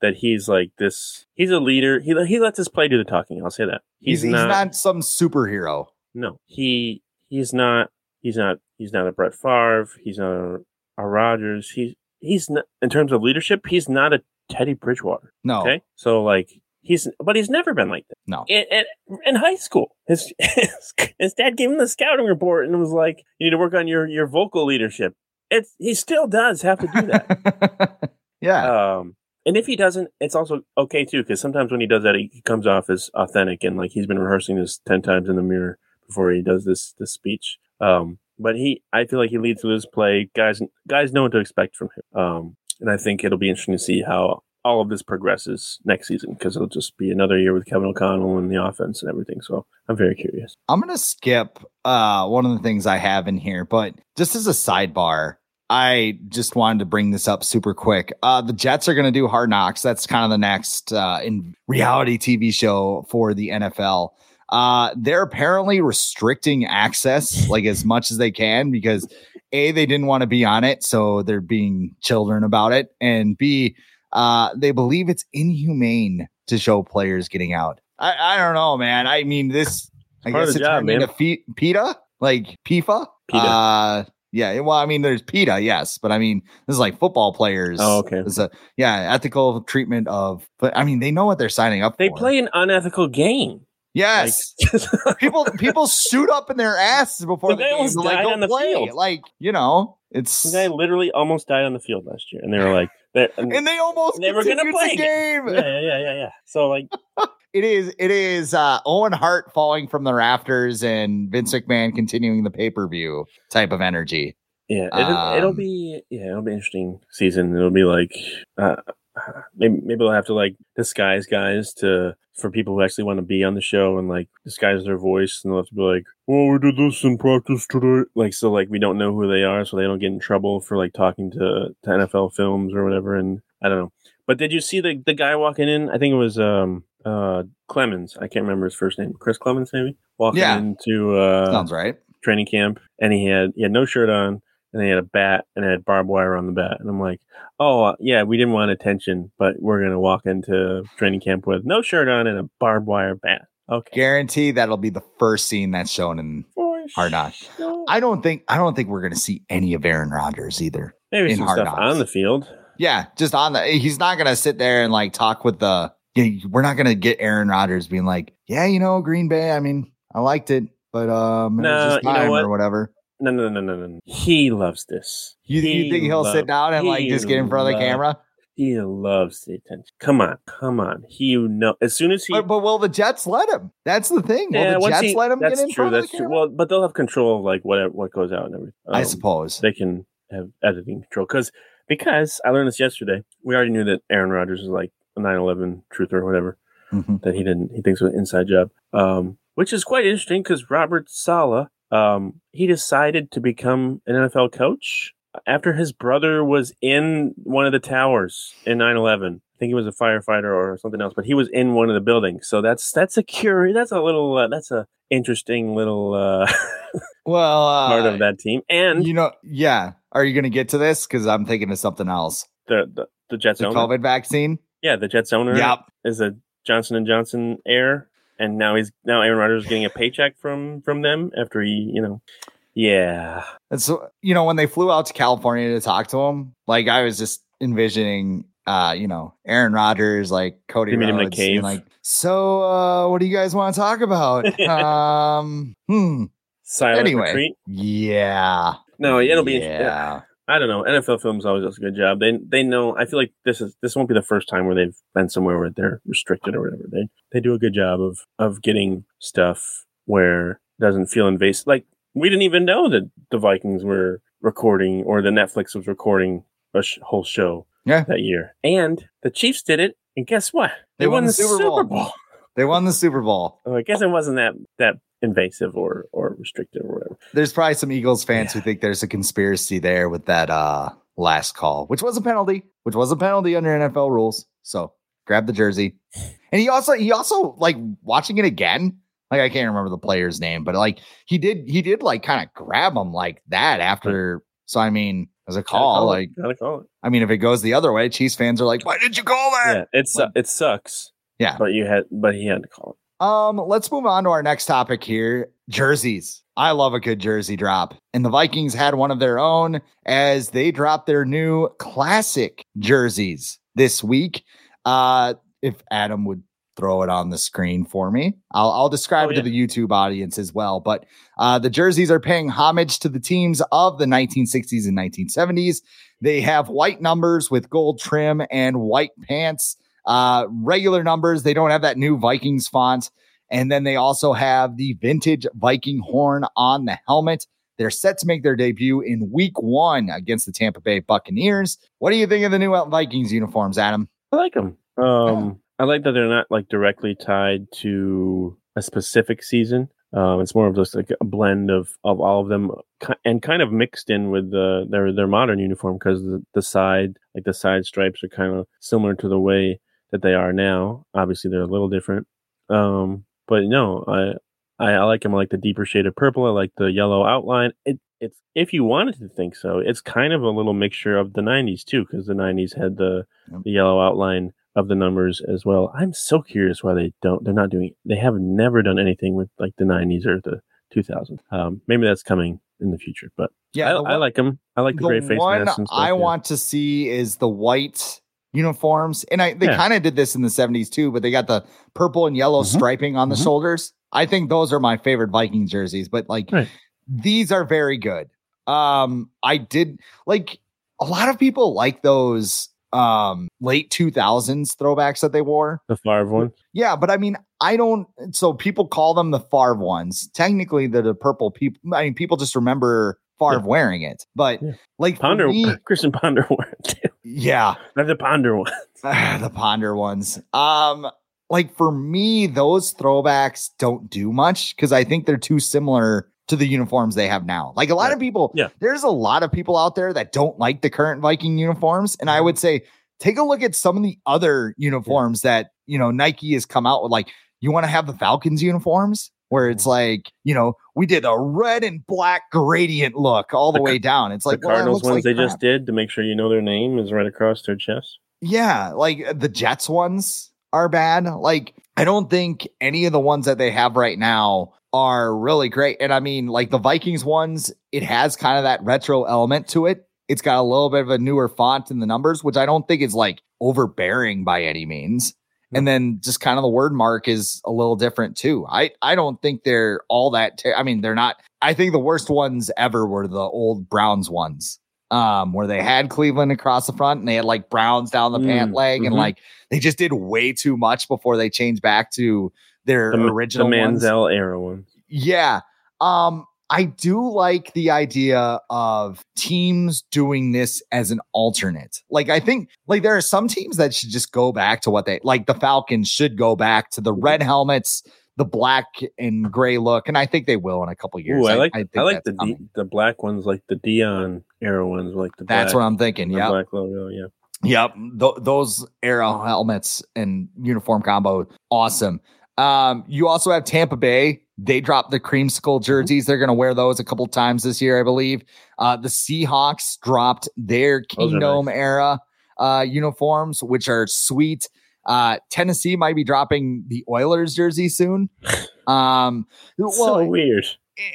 That he's like this. He's a leader. He he lets his play do the talking. I'll say that. He's, he's not, some superhero. No, he he's not. He's not. He's not a Brett Favre. He's not a, a Rodgers. He's he's not in terms of leadership. He's not a Teddy Bridgewater. No. Okay, so like he's, but he's never been like that. No. In, in, in high school, his, (laughs) his his dad gave him the scouting report and was like, "You need to work on your your vocal leadership." It's he still does have to do that. (laughs) yeah. um, and if he doesn't, it's also okay too, because sometimes when he does that, he, comes off as authentic and like he's been rehearsing this ten times in the mirror before he does this this speech. Um, but he, I feel like he leads with his play. Guys, guys know what to expect from him. Um, and I think it'll be interesting to see how all of this progresses next season because it'll just be another year with Kevin O'Connell and the offense and everything. So I'm very curious. I'm gonna skip uh, one of the things I have in here, but just as a sidebar, I just wanted to bring this up super quick. Uh, the Jets are gonna do Hard Knocks. That's kind of the next uh, in reality TV show for the NFL. Uh, they're apparently restricting access like as much as they can because a they didn't want to be on it, so they're being children about it, and b uh, they believe it's inhumane to show players getting out. I, I don't know, man. I mean, this, I Part guess the it job, man. PETA, like PIFA. PETA. Yeah. Well, I mean, there's PETA, yes, but I mean, this is like football players. Oh, okay. It's a yeah, ethical treatment of. But I mean, they know what they're signing up for They for. play an unethical game. Yes. Like, (laughs) people people suit up in their asses before The the game almost like died go on the play. field. Like you know, it's the guy literally almost died on the field last year, and they were like, (laughs) and, and they almost They were gonna play the game. yeah, yeah, yeah, yeah, yeah. So like, (laughs) It is. It is. Uh, Owen Hart falling from the rafters and Vince McMahon continuing the pay per view type of energy. Yeah, it'll, it'll Um, be yeah, it'll be an interesting season. It'll be like uh, maybe maybe they'll have to like disguise guys to for people who actually want to be on the show and like disguise their voice, and they'll have to be like, "Well, we did this in practice today." Like so, like we don't know who they are, so they don't get in trouble for like talking to, to NFL films or whatever. And I don't know. But did you see the the guy walking in? I think it was um uh Clemens. I can't remember his first name. Chris Clemens, maybe walking Yeah. into uh Sounds right. training camp and he had he had no shirt on and they had a bat and had barbed wire on the bat and I'm like, oh uh, yeah, we didn't want attention, but we're gonna walk into training camp with no shirt on and a barbed wire bat. Okay. Guarantee that'll be the first scene that's shown in For Hard Knocks. sure. I don't think I don't think we're gonna see any of Aaron Rodgers either. Maybe in some Hard stuff Knocks. on the field. Yeah, just on the he's not gonna sit there and like talk with the yeah, we're not gonna get Aaron Rodgers being like, Yeah, you know, Green Bay, I mean, I liked it, but um it No, was just you know what? or whatever. No, no, no, no, no. He loves this. You, you think he'll love- sit down and like just get in front of the love- camera? He loves the attention. Come on, come on. He you know as soon as he. But, but will the Jets let him? That's the thing. Will the Jets he- let him get that's in true. front of That's true. camera? Well, but they'll have control of like whatever what goes out and everything. I Um, suppose. they can have editing control because because I learned this yesterday. We already knew that Aaron Rodgers is like a 9/11 truther or whatever. Mhm. that he didn't he thinks was an inside job um which is quite interesting because robert saleh um he decided to become an nfl coach after his brother was in one of the towers in 9-11 i think he was a firefighter or something else but he was in one of the buildings so that's that's a curious that's a little uh, that's a interesting little uh (laughs) Well, uh, part of that team and You know, yeah. Are you going to get to this? Because I'm thinking of something else. the, the the jets The owner COVID vaccine. yeah the jets owner Yep. is a Johnson and Johnson heir, and now he's now Aaron Rodgers is getting a paycheck from from them after he, you know, yeah, And so, you know, when they flew out to California to talk to him, like I was just envisioning, uh, you know, Aaron Rodgers, like Cody They meet in a Rhodes, cave. like, so, uh, what do you guys want to talk about? (laughs) um, hmm. silent Anyway. retreat. Yeah. No, it'll be. Yeah. I don't know. NFL films always does a good job. They they know. I feel like this is this won't be the first time where they've been somewhere where they're restricted or whatever. They they do a good job of of getting stuff where it doesn't feel invasive. Like we didn't even know that the Vikings were recording or the Netflix was recording a sh- whole show Yeah. that year, and the Chiefs did it. And guess what? They, won, the Super Bowl. They won the Super Bowl. (laughs) Oh, I guess it wasn't that that invasive or or restrictive or whatever. There's probably some Eagles fans who think there's a conspiracy there with that uh last call, which was a penalty, which was a penalty under NFL rules. So grab the jersey. And he also he also like watching it again. Like I can't remember the player's name, but like he did he did like kind of grab him like that after. So I mean, as a Gotta call, it. like gotta call it. I mean, if it goes the other way, Chiefs fans are like, why did you call that? Yeah, it su- Like- it sucks. Yeah. but you had but he had to call it. Um, let's move on to our next topic here. Jerseys. I love a good jersey drop. And the Vikings had one of their own as they dropped their new classic jerseys this week. Uh, if Adam would throw it on the screen for me, I'll, I'll describe Oh, it to the YouTube audience as well. But uh, the jerseys are paying homage to the teams of the 1960s and 1970s. They have white numbers with gold trim and white pants uh regular numbers they don't have that new vikings font. And then they also have the vintage viking horn on the helmet. They're set to make their debut in week one against the tampa bay buccaneers. What do you think of the new vikings uniforms adam? I like them. Um, I like that they're not like directly tied to a specific season. Um, it's more of just like a blend of, of all of them, and kind of mixed in with the their their modern uniform because the, the side like the side stripes are kind of similar to the way that they are now. Obviously, they're a little different. Um, but no, I, I I like them. I like the deeper shade of purple. I like the yellow outline. It it's if you wanted to think so, it's kind of a little mixture of the '90s too, because the '90s had the Yep. the yellow outline of the numbers as well. I'm so curious why they don't. They're not doing. They have never done anything with like the '90s or the 2000s. Um, maybe that's coming in the future, but I, the I like them. I like the, gray face one masks and stuff. I yeah. want to see is the white uniforms, and I they Yeah. kind of did this in the '70s too, but they got the purple and yellow Mhm. striping on the Mhm. shoulders. I think those are my favorite Viking jerseys, but like Right. these are very good. Um, I did like a lot of people like those um late 2000s throwbacks that they wore. the Favre one. Yeah, but I mean, I don't. So people call them the Favre ones. Technically, they're the purple people. I mean, people just remember Favre Yeah. wearing it. But Yeah. like Ponder, me- (laughs) Christian Ponder wore it too. Yeah, have the Ponder ones. (laughs) the Ponder ones. Um, like for me, those throwbacks don't do much because I think they're too similar to the uniforms they have now. Like a lot Yeah. of people, Yeah. there's a lot of people out there that don't like the current Viking uniforms, and Mm-hmm. I would say take a look at some of the other uniforms that you know Nike has come out with. Like you want to have the Falcons uniforms. Where it's like, you know, we did a red and black gradient look all the, The way down. It's like the well, Cardinals ones like they just did to make sure you know their name is right across their chest. Yeah, like uh, the Jets ones are bad. Like I don't think any of the ones that they have right now are really great. And I mean, like the Vikings ones, it has kind of that retro element to it. It's got a little bit of a newer font in the numbers, which I don't think is like overbearing by any means. And then just kind of the word mark is a little different too. I I don't think they're all that. Ter- I mean, they're not. I think the worst ones ever were the old Browns ones, um, where they had Cleveland across the front and they had like Browns down the Mm, pant leg, and mhm. like they just did way too much before they changed back to their The, original the ones. Era one. Yeah. Um, I do like the idea of teams doing this as an alternate. Like, I think like there are some teams that should just go back to what they like. The Falcons should go back to the red helmets, the black and gray look, and I think they will in a couple years. Ooh, I like I, think like the. D, the black ones, like the Deion era ones, like the That's black, what I'm thinking. Yeah. black logo. Yeah, Yep. Th- those era helmets and uniform combo, awesome. Um, you also have Tampa Bay. They dropped the creamsicle jerseys. They're going to wear those a couple times this year, I believe. Uh, the Seahawks dropped their Kingdome nice. era uh, uniforms, which are sweet. Uh, Tennessee might be dropping the Oilers jersey soon. (laughs) Um, well, so weird.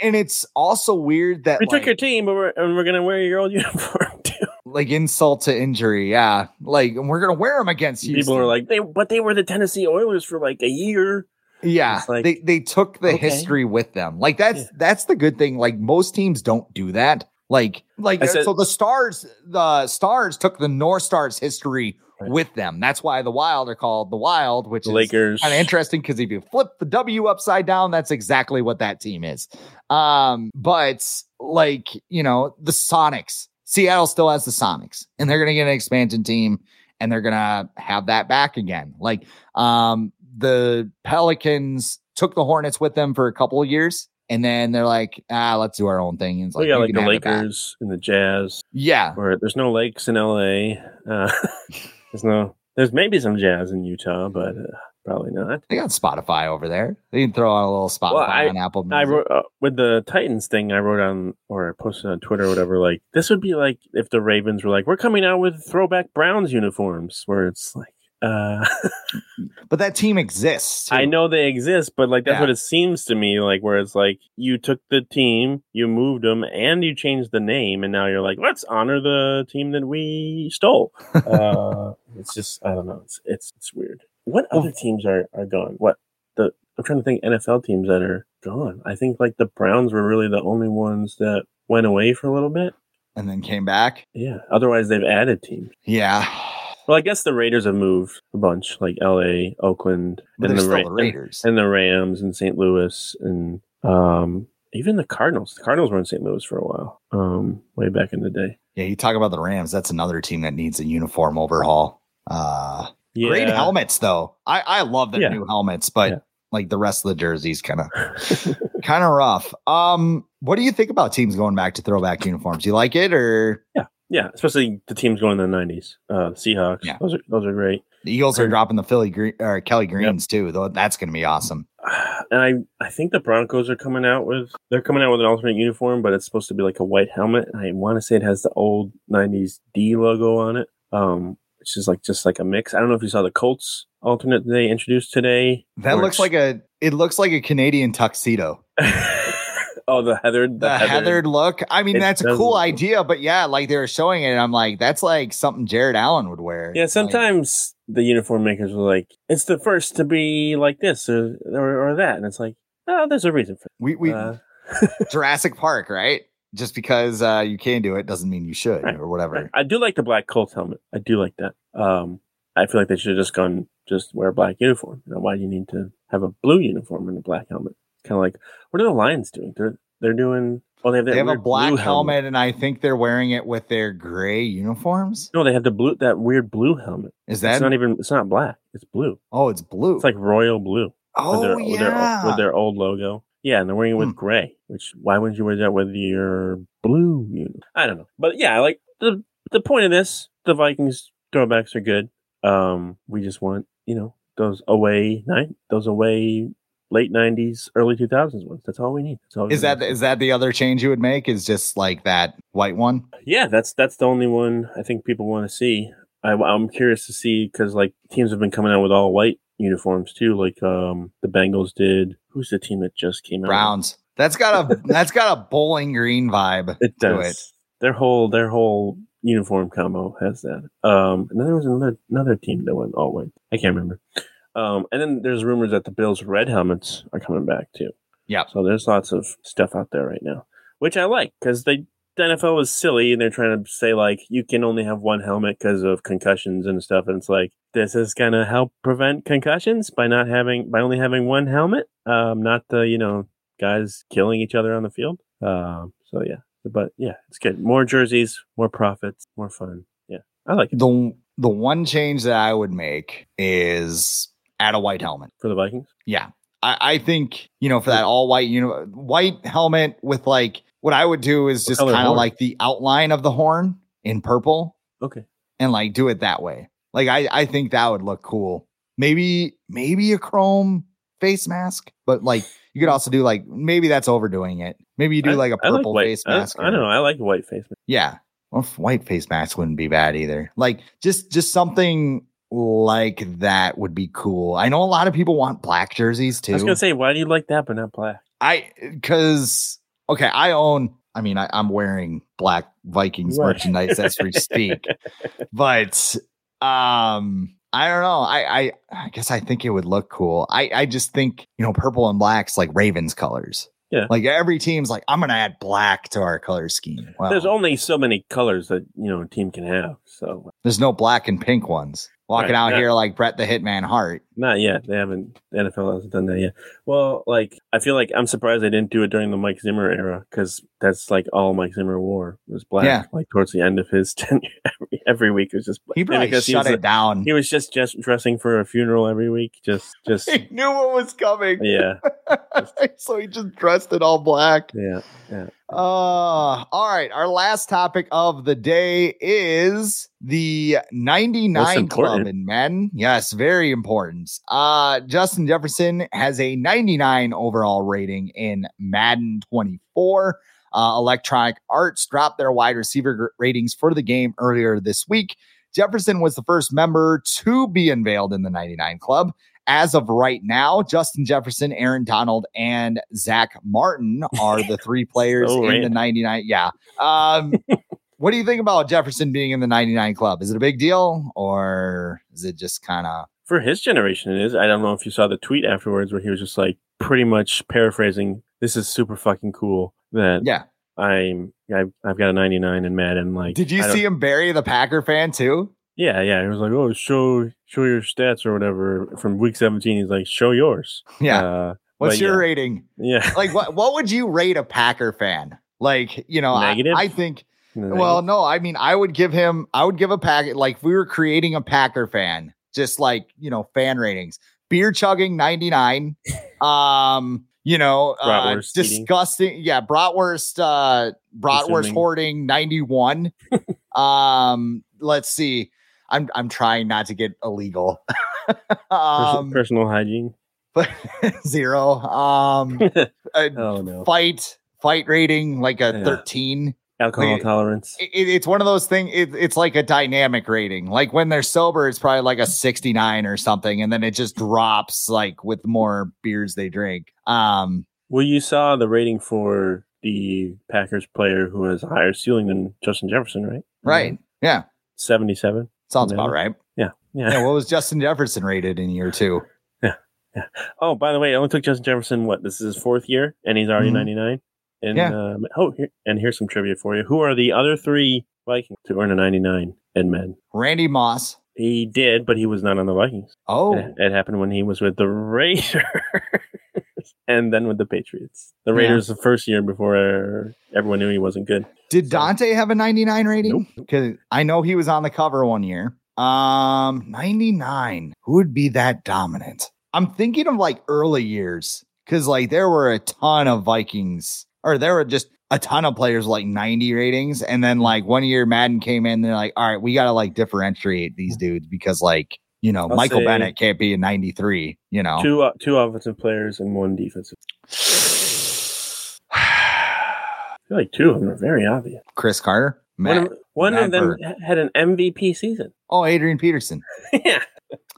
and it's also weird that We like, took your team, but we're, and we're gonna wear your old (laughs) uniform too. like insult to injury. Yeah, like we're gonna wear them against you. People are like, they, but they were the Tennessee Oilers for like a year. Yeah, like, they they took the okay. history with them. Like that's Yeah. that's the good thing. Like most teams don't do that. Like like said- so the stars the stars took the North Stars history Right. with them. That's why the Wild are called the Wild, which The is Lakers. kind of interesting because if you flip the W upside down, that's exactly what that team is. Um, but like you know the Sonics, Seattle still has the Sonics, and they're gonna get an expansion team, and they're gonna have that back again. Like um, the Pelicans took the Hornets with them for a couple of years. And then they're like, ah, let's do our own thing. And it's like, got you like the have it back. Lakers and the Jazz. Yeah. Where there's no lakes in LA. Uh, (laughs) there's no. There's maybe some jazz in Utah, but uh, probably not. They got Spotify over there. They can throw on a little Spotify I- on Apple I wrote uh, with the Titans thing. I wrote on or I posted on Twitter or whatever. Like this would be like if the Ravens were like, "We're coming out with throwback Browns uniforms," where it's like, uh, (laughs) but that team exists. too. I know they exist, but like that's Yeah. what it seems to me. Like where it's like you took the team, you moved them, and you changed the name, and now you're like, let's honor the team that we stole. (laughs) uh, it's just I don't know. It's it's it's weird. What other teams are are gone? What the I'm trying to think NFL teams that are gone. I think like the Browns were really the only ones that went away for a little bit. and then came back. Yeah. Otherwise, they've added teams. Yeah. Well, I guess the Raiders have moved a bunch, like L.A., Oakland, But and the, Ra- the Raiders. and the Rams and St. Louis and um even the Cardinals. The Cardinals were in St. Louis for a while, um, way back in the day. yeah, you talk about the Rams. That's another team that needs a uniform overhaul. Uh Yeah, great helmets though. I, I love the Yeah. new helmets, but Yeah. like the rest of the jerseys kind of (laughs) kind of rough. Um what do you think about teams going back to throwback uniforms? You like it or yeah, especially the teams going in the '90s. Uh, Seahawks. Yeah. those are those are great. the Eagles are dropping the Philly Green or Kelly Greens too, though that's gonna be awesome. (sighs) And I I think the Broncos are coming out with they're coming out with an alternate uniform, but it's supposed to be like a white helmet. I want to say it has the old '90s D logo on it. Um, which is like just like a mix. I don't know if you saw the Colts alternate they introduced today. That looks like a it looks like a Canadian tuxedo. (laughs) oh, the heathered, the heathered look. I mean, It that's a cool look- idea, but yeah, like they were showing it, and I'm like, that's like something Jared Allen would wear. Yeah, Like, sometimes the uniform makers were like, "It's the first to be like this or or, or that," and it's like, "Oh, there's a reason for It. we we uh, (laughs) Jurassic Park, right? Just because uh, you can do it doesn't mean you should Right, or whatever. I do like the black Colts helmet. I do like that. Um, I feel like they should have just gone just wear a black uniform. You know, why do you need to have a blue uniform and a black helmet? Kind of like what are the Lions doing? They're they're doing. Well, they have They have a black blue helmet, and I think they're wearing it with their gray uniforms. No, they have the blue that weird blue helmet. Is that? it's not even. It's not black. It's blue. oh, it's blue. It's like royal blue. oh with their, with their yeah. with their old logo. Yeah, and they're wearing it with Hmm. gray. Which why wouldn't you wear that with your blue? Uniform? I don't know, but yeah, like the the point of this, the Vikings throwbacks are good. Um, we just want you know those away night, those away late '90s, early 2000s ones. That's all we need. That's all. we is that need. is that the other change you would make? Is just like that white one? Yeah, that's that's the only one I think people want to see. I, I'm curious to see because like teams have been coming out with all white uniforms too, like um the Bengals did. Who's the team that just came out? Browns. That's got a (laughs) that's got a bowling green vibe It does. it. Their whole their whole uniform combo has that. Um, and then there was another another team that went all white. I can't remember. Um, and then there's rumors that the Bills' red helmets are coming back too. Yeah. So there's lots of stuff out there right now, which I like because they the NFL was silly and they're trying to say like you can only have one helmet because of concussions and stuff, and it's like this is gonna help prevent concussions by not having by only having one helmet, um, not the you know guys killing each other on the field. Um, so yeah, but yeah, it's good. More jerseys, more profits, more fun. Yeah, I like it The the one change that I would make is add a white helmet. for the Vikings. Yeah. I, I think, you know, for that all white you know white helmet with like what I would do is just kind of like the outline of the horn in purple Okay, and like do it that way. Like I, I think that would look cool. Maybe, maybe a chrome face mask, but like you could also do like maybe that's overdoing it. Maybe you do I- like a purple white. face mask. I, or- don't know. I like white face. mask. Yeah. Well, white face mask wouldn't be bad either. Like just just something like that would be cool. I know a lot of people want black jerseys too. I was gonna say, why do you like that but not black? I because okay, I own. I mean, I, I'm wearing black Vikings Right. merchandise as we speak, (laughs) but um, I don't know. I, I I guess I think it would look cool. I I just think you know purple and black's like Ravens colors. Yeah. like every team's like I'm gonna add black to our color scheme. Well, There's only so many colors that you know a team can have. So there's no black and pink ones walking Right, out yeah. here like Brett the Hitman Hart. Not yet. They haven't. The NFL hasn't done that yet. Well, like I feel like I'm surprised they didn't do it during the Mike Zimmer era because that's like all Mike Zimmer wore was black. Yeah. Like towards the end of his (laughs) tenure, every, every week was just black. He probably shut was, it down. He was just just dressing for a funeral every week. Just just (laughs) He knew what was coming, yeah (laughs) so he just dressed it all black. yeah. Yeah. Uh, all right. Our last topic of the day is the 99 Club in men. Yes, very important. Uh, Justin Jefferson has a 99 overall rating in Madden 24. Uh, Electronic Arts dropped their wide receiver ratings for the game earlier this week. Jefferson was the first member to be unveiled in the 99 Club. As of right now, Justin Jefferson, Aaron Donald, and Zach Martin are the three (laughs) players So in the 99. Yeah. Um, (laughs) what do you think about Jefferson being in the 99 Club? Is it a big deal or is it just kind of For his generation, it is. I don't know if you saw the tweet afterwards where he was just like pretty much paraphrasing. This is super fucking cool that yeah? I'm I've, I've got a 99 in Madden. Like, Did you see him bury the Packer fan too? Yeah, yeah. He was like, "Oh, show show your stats or whatever." From week 17, he's like, "Show yours." Yeah. Uh, What's your yeah. rating? Yeah. (laughs) Like, what what would you rate a Packer fan? Like, you know, I, Negative? I think. Well, no, I mean, I would give him, I would give a packet, like if we were creating a Packer fan, just like, you know, fan ratings, beer chugging 99, um, you know, uh, Bratwurst eating. disgusting. Yeah. Bratwurst, uh, Bratwurst Consuming. hoarding 91. um, let's see. I'm, I'm trying not to get illegal. (laughs) Um, personal hygiene. but (laughs) zero. Um, (laughs) oh no. fight, fight rating like a Yeah. 13 Alcohol Wait. tolerance. it, it's one of those things. It, it's like a dynamic rating. Like when they're sober, it's probably like a 69 or something, and then it just drops like with more beers they drink. Um, Well, you saw the rating for the Packers player who has a higher ceiling than Justin Jefferson, right? right? Yeah, 77. sounds about right. Yeah. Yeah. Yeah, what was Justin Jefferson rated in year two? (laughs) Yeah. yeah. Oh, by the way, it only took Justin Jefferson what? This is his fourth year, and he's already Mhm. 99. And Yeah. um, oh, here, and here's some trivia for you. Who are the other three Vikings to earn a 99 in men? Randy Moss. He did, but he was not on the Vikings. Oh, It, it happened when he was with the Raiders, (laughs) and then with the Patriots. The Yeah. Raiders the first year before everyone knew he wasn't good. did Dante have a 99 rating? Nope. Because I know he was on the cover one year. Um, 99. Who would be that dominant? I'm thinking of like early years because like there were a ton of Vikings, or there were just a ton of players like 90 ratings, and then like one year Madden came in, they're like, all right, we got to like differentiate these dudes because like you know I'll Michael Bennett can't be a 93. You know, Two uh, two offensive players and one defensive. (sighs) I feel like two of them are very obvious. Cris Carter, One of, one Matt of them Birk. had an MVP season. oh Adrian Peterson. (laughs) yeah.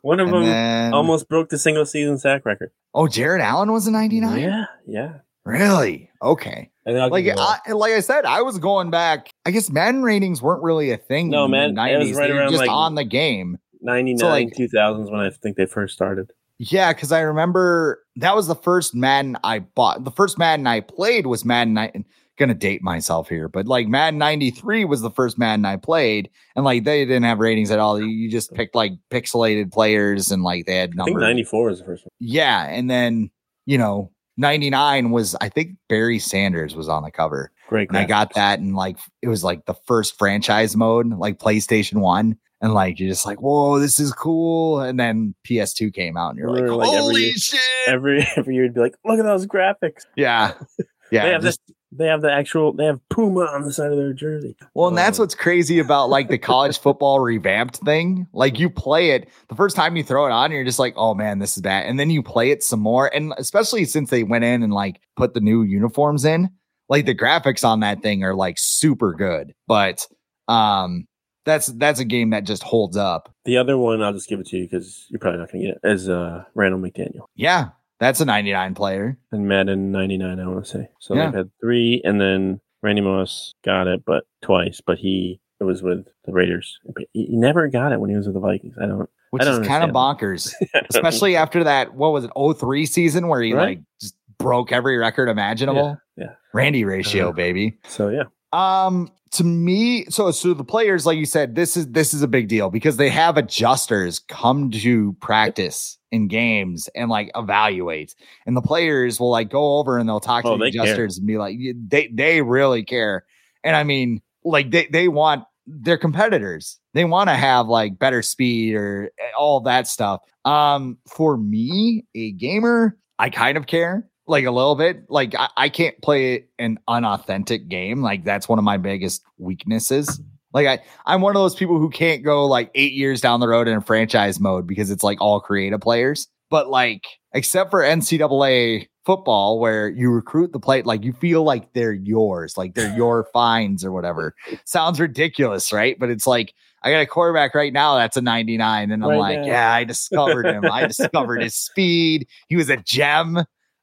One of And them then- almost broke the single season sack record. Oh, Jared Allen was a 99? Yeah, yeah. Really? Okay. Like give you that. I, like I said, I was going back. I guess Madden ratings weren't really a thing No, man, the it was 90s. right they were around, just like- on the game. 99, so, like- 2000s when I think they first started. Yeah, because I remember that was the first Madden I bought. The first Madden I played was Madden. ni- gonna date myself here, but like Madden 93 was the first Madden I played, and like they didn't have ratings at all. You- just picked like pixelated players, and like they had I think numbers. 94 was the first one. Yeah, and then you know 99 was I think Barry Sanders was on the cover. Great. And I got that and like it was like the first franchise mode, like PlayStation 1. And like you're just like, whoa, this is cool. And then PS2 came out and you're like, every holy year- shit. every every year. It'd be like, look at those graphics. yeah. (laughs) Yeah. they have just- this. They have the actual. They have Puma on the side of their jersey. well, and that's Oh. what's crazy about like the college football revamped thing. Like you play it the first time you throw it on, you're just like, oh man, this is bad. And then you play it some more. And especially since they went in and like put the new uniforms in, like the graphics on that thing are like super good. But um that's that's a game that just holds up. The other one, I'll just give it to you because you're probably not going to get it. Is uh, Randall McDaniel Yeah, that's a 99 player. and Madden '99. I want to say. So Yeah. they've had three, and then Randy Moss got it, but twice. But he it was with the Raiders. He, never got it when he was with the Vikings. I don't. Which I is (laughs) don't kind of bonkers, especially after that. What was it? 03 season where he Right. like just broke every record imaginable. yeah. Randy ratio, Uh-huh. baby. So yeah, Um, to me, so so the players, like you said, this is this is a big deal because they have adjusters come to practice in games and like evaluate, and the players will like go over and they'll talk to Oh, the they care. adjusters and be like, they they really care, and I mean, like they they want their competitors, they want to have like better speed or eh, all that stuff. Um, for me, a gamer, I kind of care like a little bit. Like I, I can't play an unauthentic game. Like that's one of my biggest weaknesses. Like I, I'm one of those people who can't go like eight years down the road in a franchise mode because it's like all creative players. But like, except for NCAA football, where you recruit the play, like you feel like they're yours, like they're (laughs) your fines or whatever. Sounds ridiculous, right? But it's like I got a quarterback right now that's a 99, and I'm Right like, now. yeah, I discovered him. I discovered his (laughs) speed. He was a gem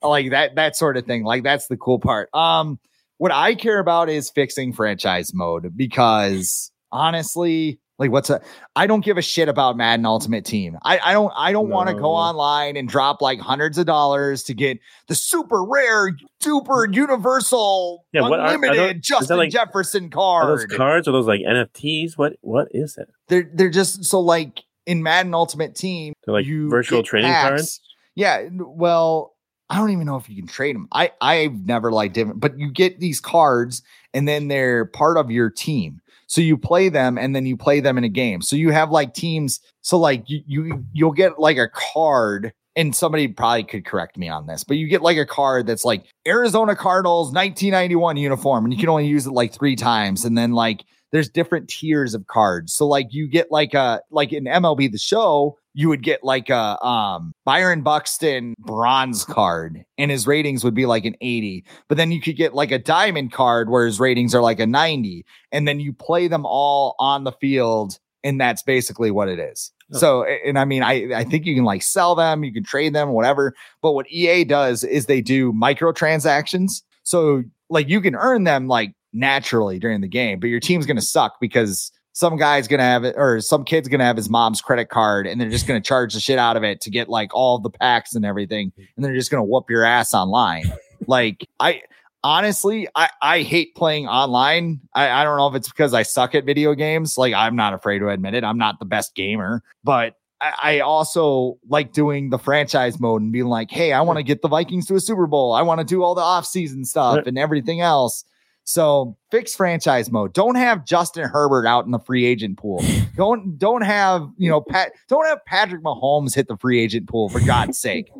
like that that sort of thing like that's the cool part um what i care about is fixing franchise mode because honestly like what's a i don't give a shit about madden ultimate team i i don't i don't want to go online and drop like hundreds of dollars to get the super rare super universal Yeah, what are- are unlimited those- justin like- jefferson are those cards or those like NFTs? What what is it? they're they're just so like in madden ultimate team They're like you virtual get trading packs. cards. Yeah, well, I don't even know if you can trade them. I I've never liked different, but you get these cards and then they're part of your team. So you play them and then you play them in a game. So you have like teams. So like you, you you'll get like a card and somebody probably could correct me on this, but you get like a card that's like Arizona Cardinals 1991 uniform and you can only use it like 3 times and then like there's different tiers of cards. So like you get like a like in MLB the show, you would get like a um Byron Buxton bronze card and his ratings would be like an 80. But then you could get like a diamond card where his ratings are like a 90 and then you play them all on the field and that's basically what it is. Oh. So and I mean I I think you can like sell them, you can trade them, whatever. But what EA does is they do microtransactions. So like you can earn them like naturally during the game, but your team's going to suck because some guy's going to have it or some kid's going to have his mom's credit card and they're just going to charge the shit out of it to get like all the packs and everything. And they're just going to whoop your ass online. like I honestly, I, I hate playing online. I, I don't know if it's because I suck at video games. Like I'm not afraid to admit it. I'm not the best gamer, but I, I also like doing the franchise mode and being like, hey, I want to get the Vikings to a Super Bowl. I want to do all the offseason stuff and everything else. So fix franchise mode. Don't have Justin Herbert out in the free agent pool. (laughs) Don't don't have you know Pat. Don't have Patrick Mahomes hit the free agent pool for God's sake.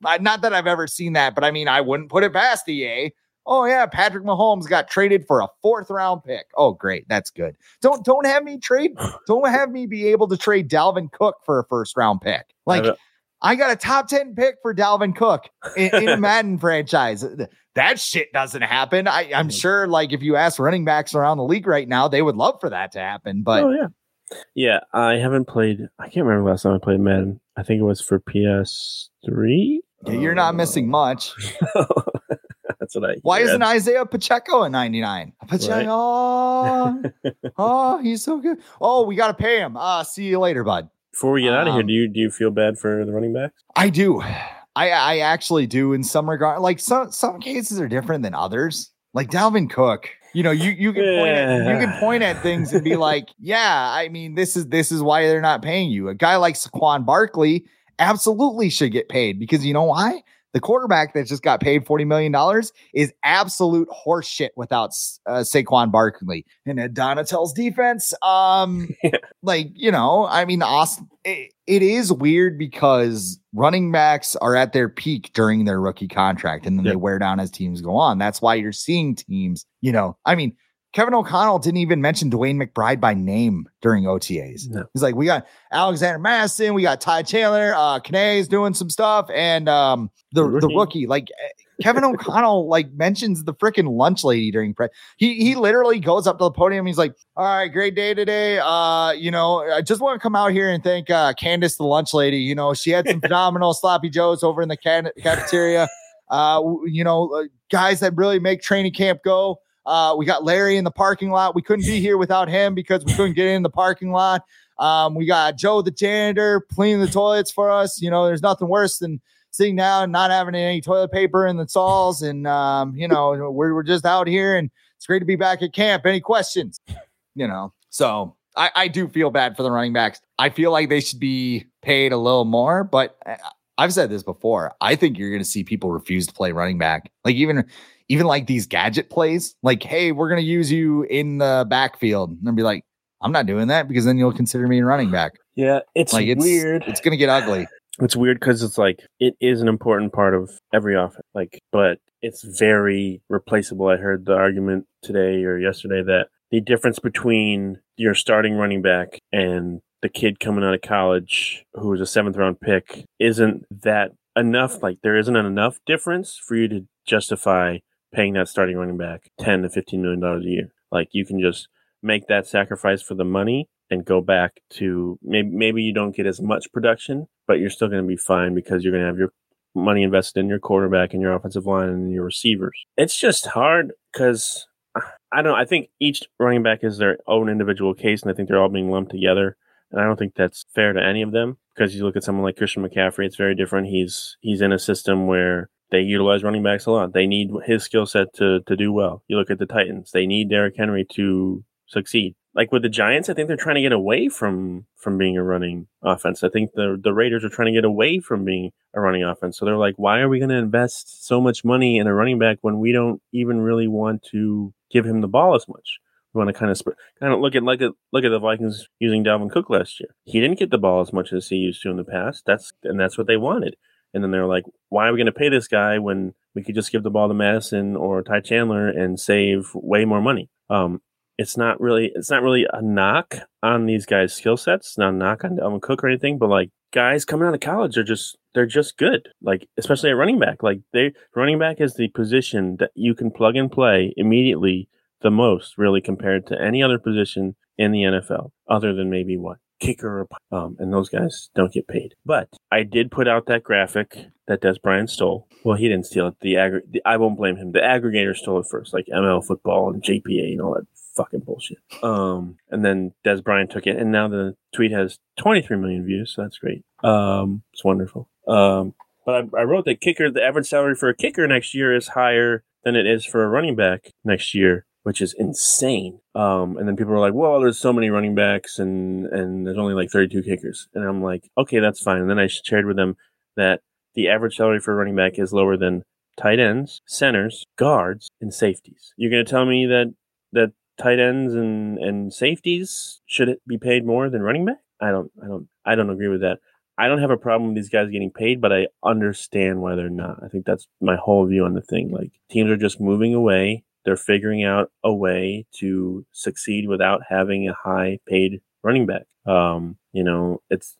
Not that I've ever seen that, but I mean I wouldn't put it past the EA. Oh yeah, Patrick Mahomes got traded for a fourth round pick. Oh great, that's good. Don't don't have me trade. Don't have me be able to trade Dalvin Cook for a first round pick. Like I- I got a top 10 pick for Dalvin Cook in, in a (laughs) Madden franchise. That shit doesn't happen. I, I'm Mhm. sure, like, if you ask running backs around the league right now, they would love for that to happen. But oh yeah, Yeah, I haven't played. I can't remember last time I played Madden. I think it was for PS3. Yeah, you're not missing much. (laughs) That's what I. Why hear. isn't Isaiah Pacheco at 99? Pacheco, oh, (laughs) oh, he's so good. Oh, we got to pay him. Uh, see you later, bud. Before we get out of here, Um, do you do you feel bad for the running backs? I do. I I actually do in some regard. Like some some cases are different than others. Like Dalvin Cook. You know, you you can point at you can point at things and be like, (laughs) yeah, I mean, this is this is why they're not paying you. A guy like Saquon Barkley absolutely should get paid because you know why? The quarterback that just got paid $40 million is absolute horseshit without uh, Saquon Barkley. And at Donatel's defense, um, (laughs) like, you know, I mean, Austin, it, it is weird because running backs are at their peak during their rookie contract and then they wear down as teams go on. That's why you're seeing teams, you know, I mean, Kevin O'Connell didn't even mention DeWayne McBride by name during OTAs. No. He's like, we got Alexander Mattison, we got Ty Chandler, uh, Kene's doing some stuff, and um, the The the rookie. rookie, like eh, Kevin O'Connell, (laughs) like mentions the freaking lunch lady during press. He he literally goes up to the podium. He's like, "All right, great day today. Uh, you know, I just want to come out here and thank uh Candace, the lunch lady. You know, she had some (laughs) phenomenal sloppy joes over in the can- cafeteria. Uh, you know, uh, guys that really make training camp go." Uh, we got Larry in the parking lot. We couldn't be here without him because we couldn't get in the parking lot. Um, we got Joe the janitor cleaning the toilets for us. You know, there's nothing worse than sitting down and not having any toilet paper in the stalls. And um, you know, we're we're just out here and it's great to be back at camp. Any questions? You know, so I, I do feel bad for the running backs. I feel like they should be paid a little more, but uh, I've said this before. I think you're going to see people refuse to play running back. Like even even like these gadget plays, like, hey, we're going to use you in the backfield. And be like, I'm not doing that because then you'll consider me a running back. (sighs) Yeah, it's Like it's weird. It's going to get ugly. (sighs) It's weird because it's like it is an important part of every offense. Like, but it's very replaceable. I heard the argument today or yesterday that the difference between your starting running back and the kid coming out of college who was a seventh round pick isn't that enough. Like, there isn't enough difference for you to justify paying that starting running back ten to fifteen million dollars a year. Like, you can just make that sacrifice for the money and go back to maybe maybe you don't get as much production, but you're still going to be fine because you're going to have your money invested in your quarterback and your offensive line and your receivers. It's just hard because (sighs) I don't. know, I think each running back is their own individual case, and I think they're all being lumped together. And I don't think that's fair to any of them because you look at someone like Christian McCaffrey, it's very different. He's he's in a system where they utilize running backs a lot. They need his skill set to to do well. You look at the Titans; they need Derrick Henry to succeed. Like with the Giants, I think they're trying to get away from from being a running offense. I think the the Raiders are trying to get away from being a running offense. So they're like, why are we going to invest so much money in a running back when we don't even really want to give him the ball as much? We want to kind of sp- kind of look at like look at the Vikings using Dalvin Cook last year. He didn't get the ball as much as he used to in the past. That's and that's what they wanted. And then they're like, why are we going to pay this guy when we could just give the ball to Mattison or Ty Chandler and save way more money? Um, it's not really it's not really a knock on these guys' skill sets, not a knock on Dalvin Cook or anything, but like guys coming out of college are just they're just good. Like especially at running back. Like they running back is the position that you can plug and play immediately the most, really, compared to any other position in the NFL, other than maybe what kicker um, and those guys don't get paid. But I did put out that graphic that Dez Bryant stole. Well, he didn't steal it. The, aggr- the I won't blame him. The aggregator stole it first, like ML football and JPA and all that fucking bullshit. Um, and then Dez Bryant took it, and now the tweet has 23 million views. So that's great. Um, it's wonderful. Um, but I, I wrote that kicker, the average salary for a kicker next year is higher than it is for a running back next year, which is insane. Um, and then people were like, well, there's so many running backs and, and there's only like 32 kickers. And I'm like, okay, that's fine. And then I shared with them that the average salary for a running back is lower than tight ends, centers, guards, and safeties. You're going to tell me that, that tight ends and, and safeties should it be paid more than running back? I don't, I don't, I don't agree with that. I don't have a problem with these guys getting paid, but I understand why they're not. I think that's my whole view on the thing. Like teams are just moving away. They're figuring out a way to succeed without having a high paid running back. Um, you know, it's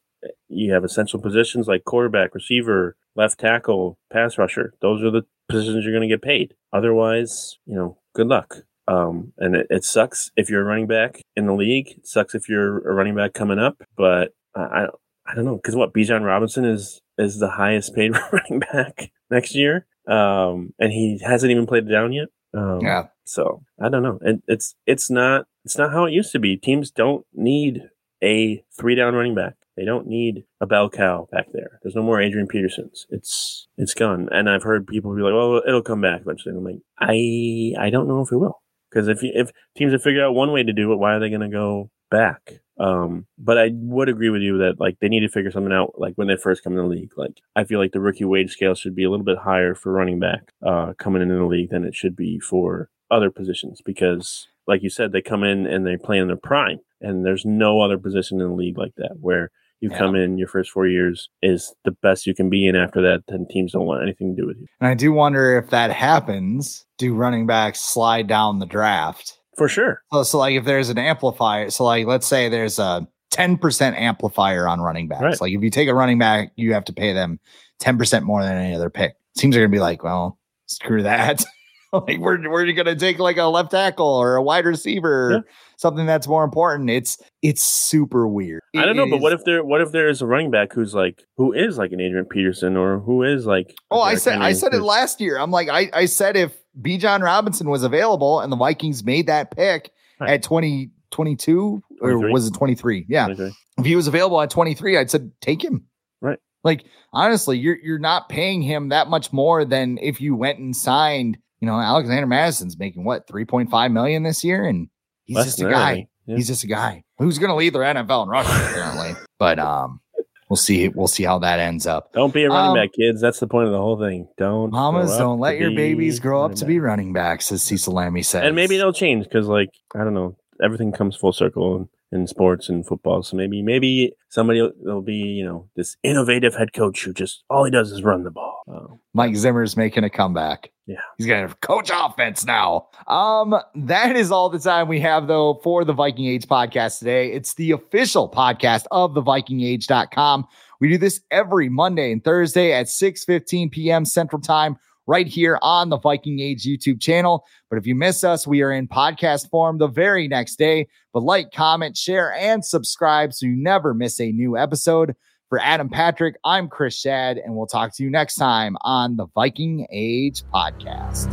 you have essential positions like quarterback, receiver, left tackle, pass rusher. Those are the positions you're going to get paid. Otherwise, you know, good luck. Um, and it, it sucks if you're a running back in the league. It sucks if you're a running back coming up. But I I, don't know because what Bijan Robinson is is the highest paid (laughs) running back next year, um, and he hasn't even played down yet. Um, Yeah. So I don't know. It, it's it's not it's not how it used to be. Teams don't need a three down running back. They don't need a bell cow back there. There's no more Adrian Petersons. It's it's gone. And I've heard people be like, "Well, it'll come back eventually." And I'm like, I I don't know if it will because if you, if teams have figured out one way to do it, why are they going to go back? Um, but I would agree with you that like they need to figure something out. Like when they first come in the league, like I feel like the rookie wage scale should be a little bit higher for running back uh, coming into the league than it should be for other positions because, like you said, they come in and they play in their prime, and there's no other position in the league like that where you Yeah. come in your first four years is the best you can be, and after that, then teams don't want anything to do with you And I do wonder if that happens, do running backs slide down the draft? For sure. So, so like if there's an amplifier, so like let's say there's a 10% amplifier on running backs. Right. Like if you take a running back, you have to pay them 10% more than any other pick. Teams are gonna be like, well, screw that. (laughs) like we're we're gonna take like a left tackle or a wide receiver, Yeah. something that's more important. It's it's super weird. I don't know, It but what if there what if there is a running back who's like who is like an Adrian Peterson or who is like Oh, I said I said it last year. I'm like, I, I said if Bijan Robinson was available and the Vikings made that pick Right. at 2022 or 23. was it 23? Yeah. Okay. If he was available at 23, I'd said take him. Right. Like honestly, you're you're not paying him that much more than if you went and signed, you know, Alexander Mattison's making what 3.5 million this year and he's Less just a guy. Yeah. He's just a guy who's going to lead their NFL in rushing apparently. But um we'll see we'll see how that ends up. Don't be a running Um, back, kids. That's the point of the whole thing. Don't Mamas, don't let your babies grow up to back. be running backs, as Cecil Lammey says. And maybe they'll change because, like, I don't know, everything comes full circle in, sports and football. So maybe, maybe somebody will be, you know, this innovative head coach who just all he does is run the ball. Oh, Mike Zimmer's making a comeback. Yeah. He's gonna coach offense now. Um, that is all the time we have though for the Viking Age podcast today. It's the official podcast of the vikingage.com. We do this every Monday and Thursday at 6 15 p.m. Central Time, right here on the Viking Age YouTube channel. But if you miss us, we are in podcast form the very next day. But like, comment, share, and subscribe so you never miss a new episode. For Adam Patrick, I'm Chris Schad, and we'll talk to you next time on the Viking Age podcast.